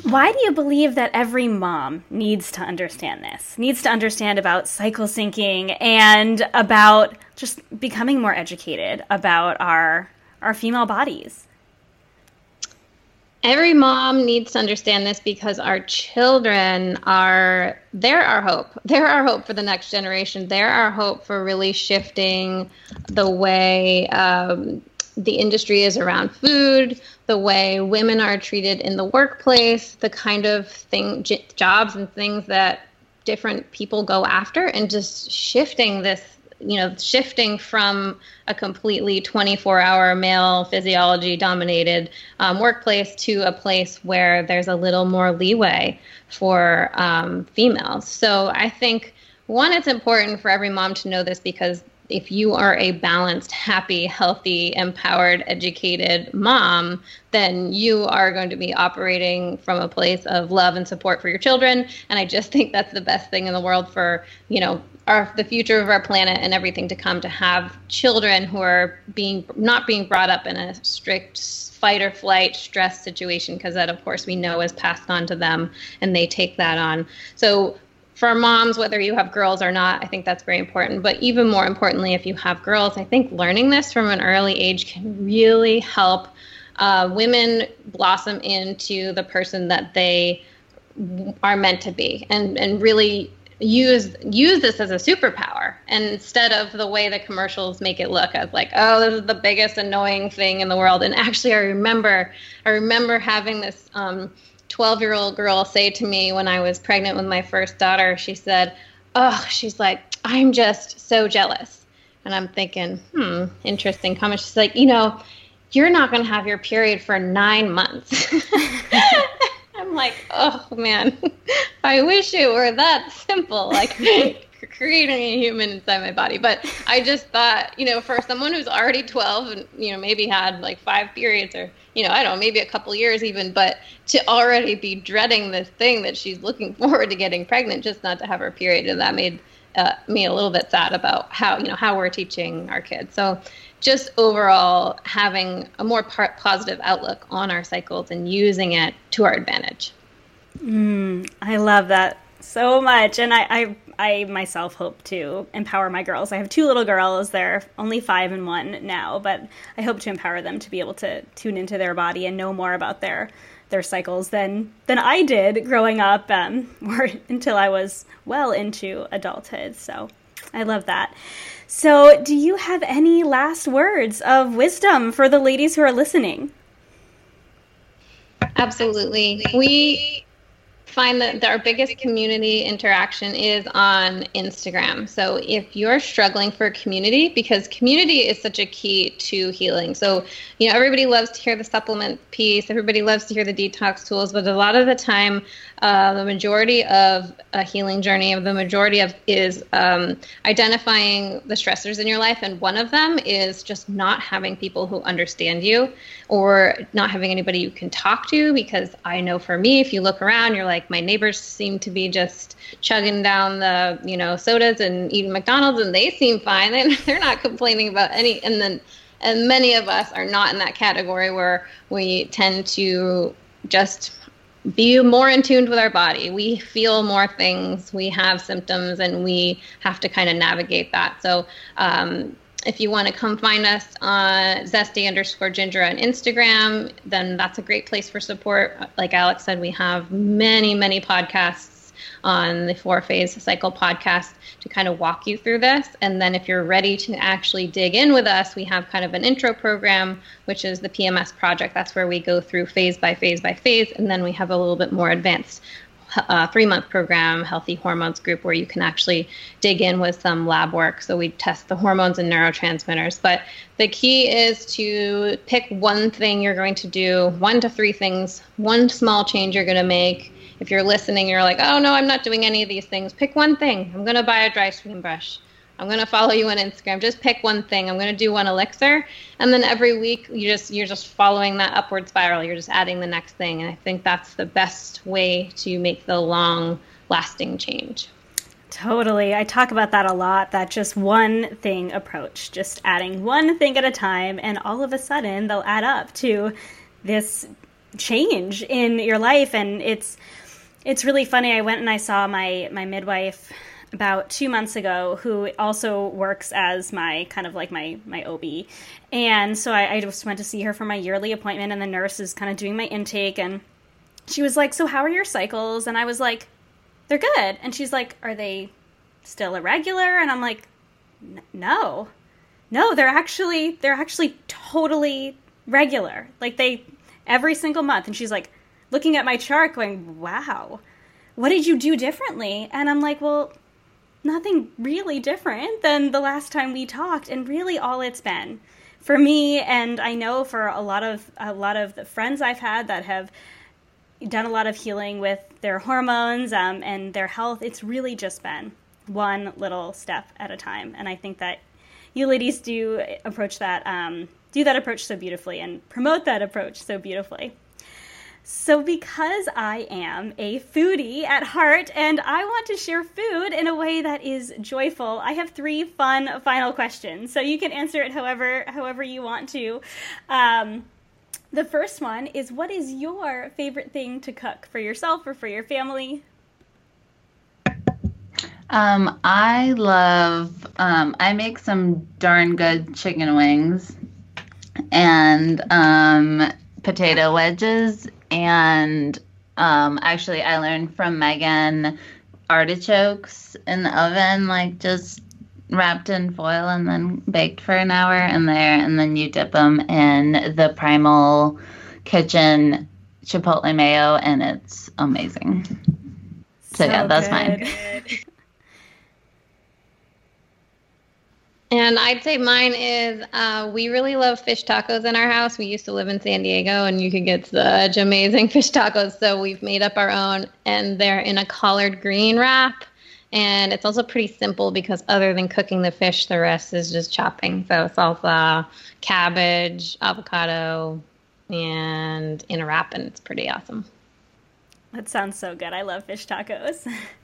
Speaker 2: why do you believe that every mom needs to understand this? Needs to understand about cycle syncing and about just becoming more educated about our our female bodies?
Speaker 3: Every mom needs to understand this because our children are they're our hope. They're our hope for the next generation. They're our hope for really shifting the way um, the industry is around food, the way women are treated in the workplace, the kind of thing j- jobs and things that different people go after, and just shifting this you know, shifting from a completely 24 hour male physiology dominated um, workplace to a place where there's a little more leeway for um, females. So I think, one, it's important for every mom to know this because if you are a balanced, happy, healthy, empowered, educated mom, then you are going to be operating from a place of love and support for your children. And I just think that's the best thing in the world for, you know, our the future of our planet and everything to come to have children who are being not being brought up in a strict fight or flight stress situation because that of course we know is passed on to them and they take that on. So for moms whether you have girls or not i think that's very important. But even more importantly if you have girls i think learning this from an early age can really help uh, women blossom into the person that they are meant to be and and really use use this as a superpower and instead of the way the commercials make it look as like oh this is the biggest annoying thing in the world. And actually i remember i remember having this um, 12 year old girl say to me when i was pregnant with my first daughter she said oh she's like i'm just so jealous. And i'm thinking hmm interesting comment. She's like you know you're not going to have your period for nine months I'm like, oh man, I wish it were that simple, like creating a human inside my body. But I just thought, you know, for someone who's already 12 and, you know, maybe had like five periods or, you know, I don't know, maybe a couple years even, but to already be dreading this thing that she's looking forward to getting pregnant, just not to have her period. And that made uh, me a little bit sad about how, you know, how we're teaching our kids. So just overall having a more positive outlook on our cycles and using it to our advantage.
Speaker 2: Mm, I love that so much, and I, I, I myself hope to empower my girls. I have two little girls; they're only five and one now, but I hope to empower them to be able to tune into their body and know more about their their cycles than than I did growing up, um, or until I was well into adulthood. So I love that. So, do you have any last words of wisdom for the ladies who are listening?
Speaker 3: Absolutely. We find that our biggest community interaction is on Instagram. So if you're struggling for community, because community is such a key to healing. So, you know, everybody loves to hear the supplement piece, everybody loves to hear the detox tools, but a lot of the time, uh, the majority of a healing journey, of the majority of is um, identifying the stressors in your life, and one of them is just not having people who understand you, or not having anybody you can talk to. Because I know for me, if you look around, you're like, my neighbors seem to be just chugging down the you know sodas and eating McDonald's, and they seem fine. They're not complaining about any, and then and many of us are not in that category where we tend to just be more in tune with our body. We feel more things, we have symptoms, and we have to kind of navigate that. So, um, if you want to come find us on zesty underscore ginger on Instagram, then that's a great place for support. Like Alex said, we have many, many podcasts on the Four Phase Cycle podcast to kind of walk you through this. And then if you're ready to actually dig in with us, we have kind of an intro program, which is the PMS project. That's where we go through phase by phase by phase. And then we have a little bit more advanced uh, three month program, Healthy Hormones Group, where you can actually dig in with some lab work. So we test the hormones and neurotransmitters. But the key is to pick one thing you're going to do, one to three things, one small change you're going to make if you're listening, you're like, oh no, I'm not doing any of these things. Pick one thing. I'm going to buy a dry steam brush. I'm going to follow you on Instagram. Just pick one thing. I'm going to do one elixir, and then every week you just you're just following that upward spiral. You're just adding the next thing, and I think that's the best way to make the long lasting change.
Speaker 2: Totally. I talk about that a lot that just one thing approach, just adding one thing at a time, and all of a sudden they'll add up to this change in your life. And it's, it's really funny. I went and I saw my, my midwife about two months ago who also works as my kind of like my my OB. And so I, I just went to see her for my yearly appointment and the nurse is kind of doing my intake and she was like, So how are your cycles? And I was like, they're good. And she's like, are they still irregular? And I'm like, no, no, they're actually, they're actually totally regular. Like they, every single month. And she's like, looking at my chart going, wow, what did you do differently? And I'm like, well, nothing really different than the last time we talked. And really all it's been for me. And I know for a lot of, a lot of the friends I've had that have, done a lot of healing with their hormones um, and their health. It's really just been one little step at a time, and I think that you ladies do approach that um, do that approach so beautifully and promote that approach so beautifully. So, because I am a foodie at heart and I want to share food in a way that is joyful, I have three fun final questions. So you can answer it however however you want to. Um, the first one is what is your favorite thing to cook for yourself or for your family?
Speaker 1: Um, I love, um, I make some darn good chicken wings and um, potato wedges. And um, actually, I learned from Megan artichokes in the oven, like just wrapped in foil and then baked for an hour in there, and then you dip them in the Primal Kitchen chipotle mayo, and it's amazing. So, so yeah, that's good. mine.
Speaker 3: And I'd say mine is uh, we really love fish tacos in our house. We used to live in San Diego, and you could get such amazing fish tacos. So we've made up our own, and they're in a collard green wrap and it's also pretty simple because other than cooking the fish, the rest is just chopping. So salsa, cabbage, avocado, and in a wrap, and it's pretty awesome.
Speaker 2: That sounds so good. I love fish tacos.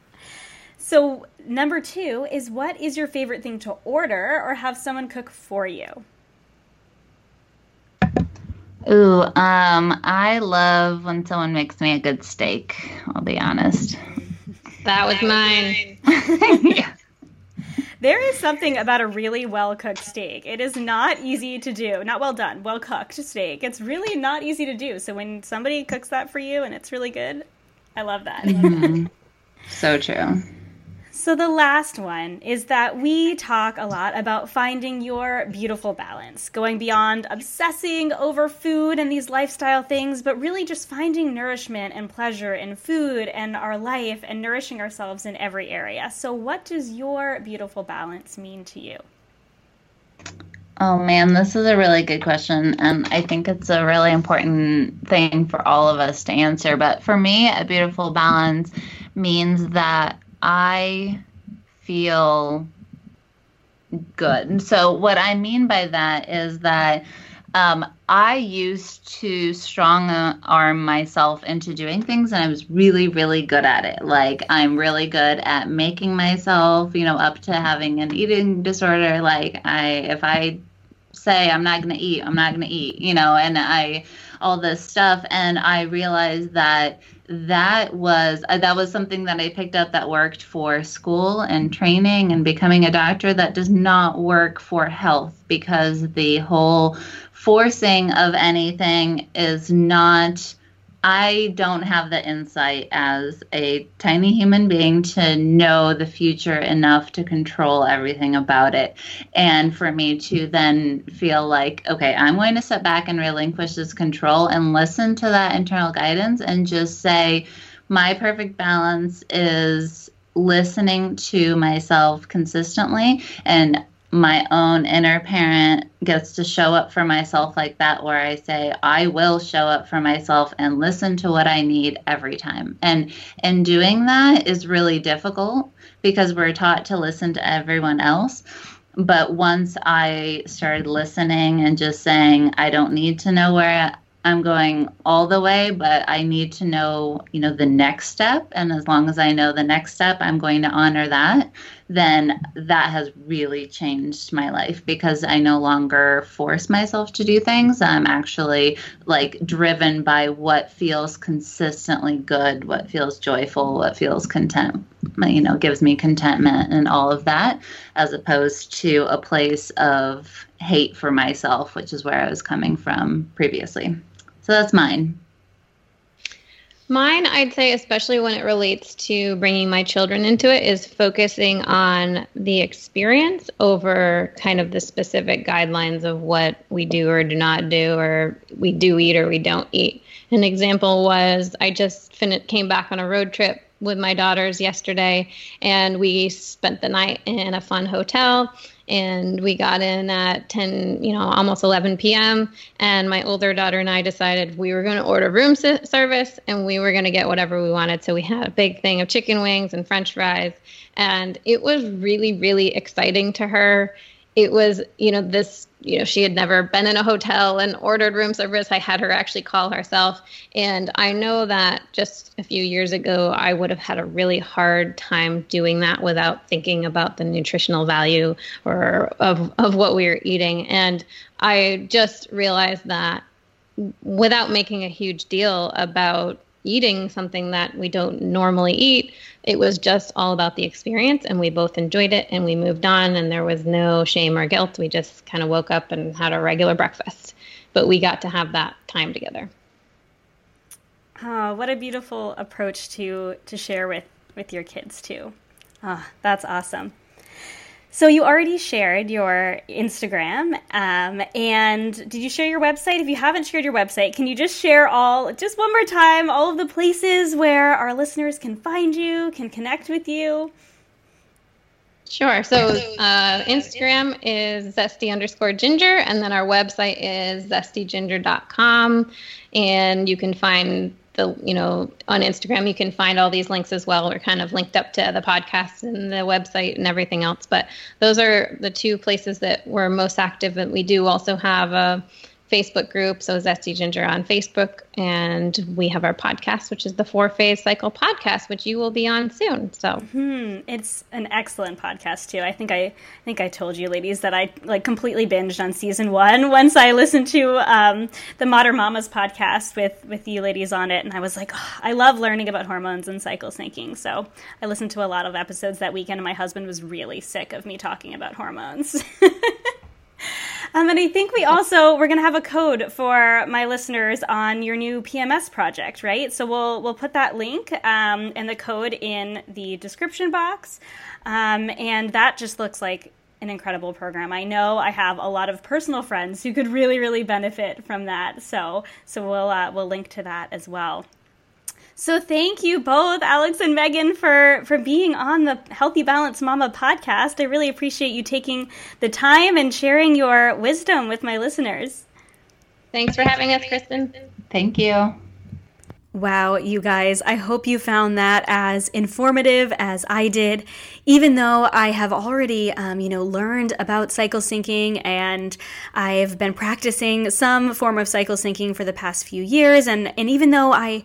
Speaker 2: so, number two is what is your favorite thing to order or have someone cook for you?
Speaker 1: Ooh, um, I love when someone makes me a good steak, I'll be honest.
Speaker 3: That was mine.
Speaker 2: yeah. There is something about a really well cooked steak. It is not easy to do. Not well done, well cooked steak. It's really not easy to do. So when somebody cooks that for you and it's really good, I love that.
Speaker 1: Mm-hmm. so true.
Speaker 2: So, the last one is that we talk a lot about finding your beautiful balance, going beyond obsessing over food and these lifestyle things, but really just finding nourishment and pleasure in food and our life and nourishing ourselves in every area. So, what does your beautiful balance mean to you?
Speaker 1: Oh man, this is a really good question. And I think it's a really important thing for all of us to answer. But for me, a beautiful balance means that I feel good. And so, what I mean by that is that um, I used to strong arm myself into doing things, and I was really, really good at it. Like, I'm really good at making myself, you know, up to having an eating disorder. Like, I, if I say I'm not going to eat, I'm not going to eat, you know, and I, all this stuff. And I realized that that was uh, that was something that I picked up that worked for school and training and becoming a doctor that does not work for health because the whole forcing of anything is not I don't have the insight as a tiny human being to know the future enough to control everything about it. And for me to then feel like, okay, I'm going to step back and relinquish this control and listen to that internal guidance and just say, my perfect balance is listening to myself consistently and my own inner parent gets to show up for myself like that, where I say, I will show up for myself and listen to what I need every time. And and doing that is really difficult because we're taught to listen to everyone else. But once I started listening and just saying, I don't need to know where I'm going all the way, but I need to know, you know, the next step. And as long as I know the next step, I'm going to honor that. Then that has really changed my life because I no longer force myself to do things. I'm actually like driven by what feels consistently good, what feels joyful, what feels content, you know, gives me contentment and all of that, as opposed to a place of hate for myself, which is where I was coming from previously. So that's mine.
Speaker 3: Mine, I'd say, especially when it relates to bringing my children into it, is focusing on the experience over kind of the specific guidelines of what we do or do not do, or we do eat or we don't eat. An example was I just fin- came back on a road trip with my daughters yesterday, and we spent the night in a fun hotel and we got in at 10 you know almost 11 p.m and my older daughter and i decided we were going to order room service and we were going to get whatever we wanted. So we had a big thing of chicken wings and french fries and it was really really exciting to her it was you know this you know she had never been in a hotel and ordered room service i had her actually call herself and i know that just a few years ago i would have had a really hard time doing that without thinking about the nutritional value or of, of what we were eating and i just realized that without making a huge deal about eating something that we don't normally eat. It was just all about the experience, and we both enjoyed it and we moved on, and there was no shame or guilt. We just kind of woke up and had a regular breakfast, but we got to have that time together.
Speaker 2: Oh, what a beautiful approach to to share with with your kids too. Ah, oh, that's awesome. So you already shared your Instagram, um, and did you share your website? If you haven't shared your website, can you just share all, just one more time, all of the places where our listeners can find you, can connect with you?
Speaker 3: Sure. So uh, Instagram is zesty underscore ginger, and then our website is zestyginger.com. And you can find the you know on Instagram you can find all these links as well. We're kind of linked up to the podcast and the website and everything else. But those are the two places that we're most active. And we do also have a Facebook group, so Zesty Ginger on Facebook, and we have our podcast, which is the Four Phase Cycle podcast, which you will be on soon. So
Speaker 2: hmm it's an excellent podcast too. I think I, I think I told you, ladies, that I like completely binged on season one once I listened to um, the Modern Mamas podcast with with you ladies on it, and I was like, oh, I love learning about hormones and cycle syncing. So I listened to a lot of episodes that weekend, and my husband was really sick of me talking about hormones. Um, and I think we also we're to have a code for my listeners on your new PMS project, right? So we'll we'll put that link um, and the code in the description box, um, and that just looks like an incredible program. I know I have a lot of personal friends who could really really benefit from that. So so we'll uh, we'll link to that as well. So thank you both, Alex and Megan, for for being on the Healthy Balance Mama podcast. I really appreciate you taking the time and sharing your wisdom with my listeners.
Speaker 3: Thanks for having us, Kristen.
Speaker 1: Thank you.
Speaker 2: Wow, you guys, I hope you found that as informative as I did. Even though I have already, um, you know, learned about cycle syncing and I've been practicing some form of cycle syncing for the past few years, and, and even though I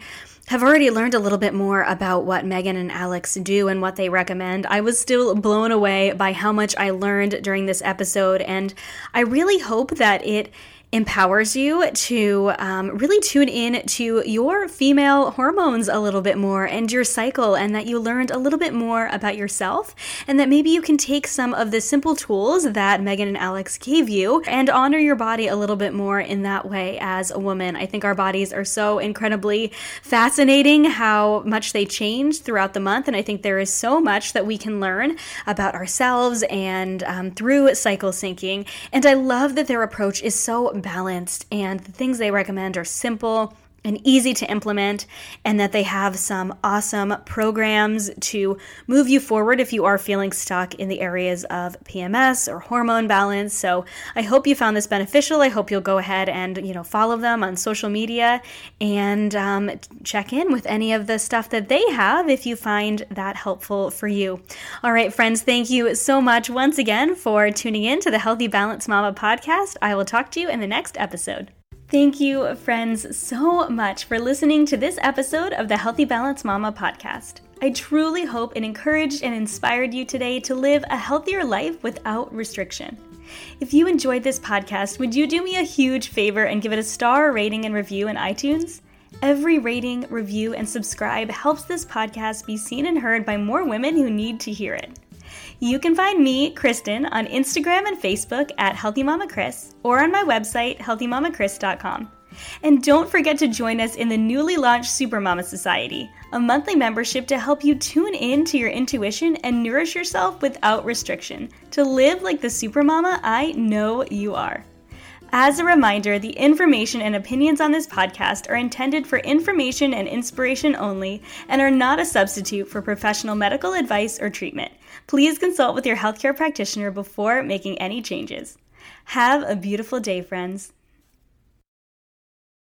Speaker 2: have already learned a little bit more about what Megan and Alex do and what they recommend. I was still blown away by how much I learned during this episode, and I really hope that it empowers you to um, really tune in to your female hormones a little bit more and your cycle, and that you learned a little bit more about yourself, and that maybe you can take some of the simple tools that Megan and Alex gave you and honor your body a little bit more in that way as a woman. I think our bodies are so incredibly fascinating how much they change throughout the month, and I think there is so much that we can learn about ourselves and um, through cycle syncing. And I love that their approach is so balanced, and the things they recommend are simple and easy to implement, and that they have some awesome programs to move you forward if you are feeling stuck in the areas of PMS or hormone balance. So I hope you found this beneficial. I hope you'll go ahead and you know follow them on social media and um, check in with any of the stuff that they have if you find that helpful for you. All right, friends, thank you so much once again for tuning in to the Healthy Balance Mama podcast. I will talk to you in the next episode. Thank you, friends, so much for listening to this episode of the Healthy Balance Mama podcast. I truly hope it encouraged and inspired you today to live a healthier life without restriction. If you enjoyed this podcast, would you do me a huge favor and give it a star rating and review in iTunes? Every rating, review, and subscribe helps this podcast be seen and heard by more women who need to hear it. You can find me, Kristen, on Instagram and Facebook at Healthy Mama Chris or on my website, healthymamachris.com. And don't forget to join us in the newly launched Supermama Society, a monthly membership to help you tune in to your intuition and nourish yourself without restriction to live like the supermama I know you are. As a reminder, the information and opinions on this podcast are intended for information and inspiration only and are not a substitute for professional medical advice or treatment. Please consult with your healthcare practitioner before making any changes. Have a beautiful day, friends.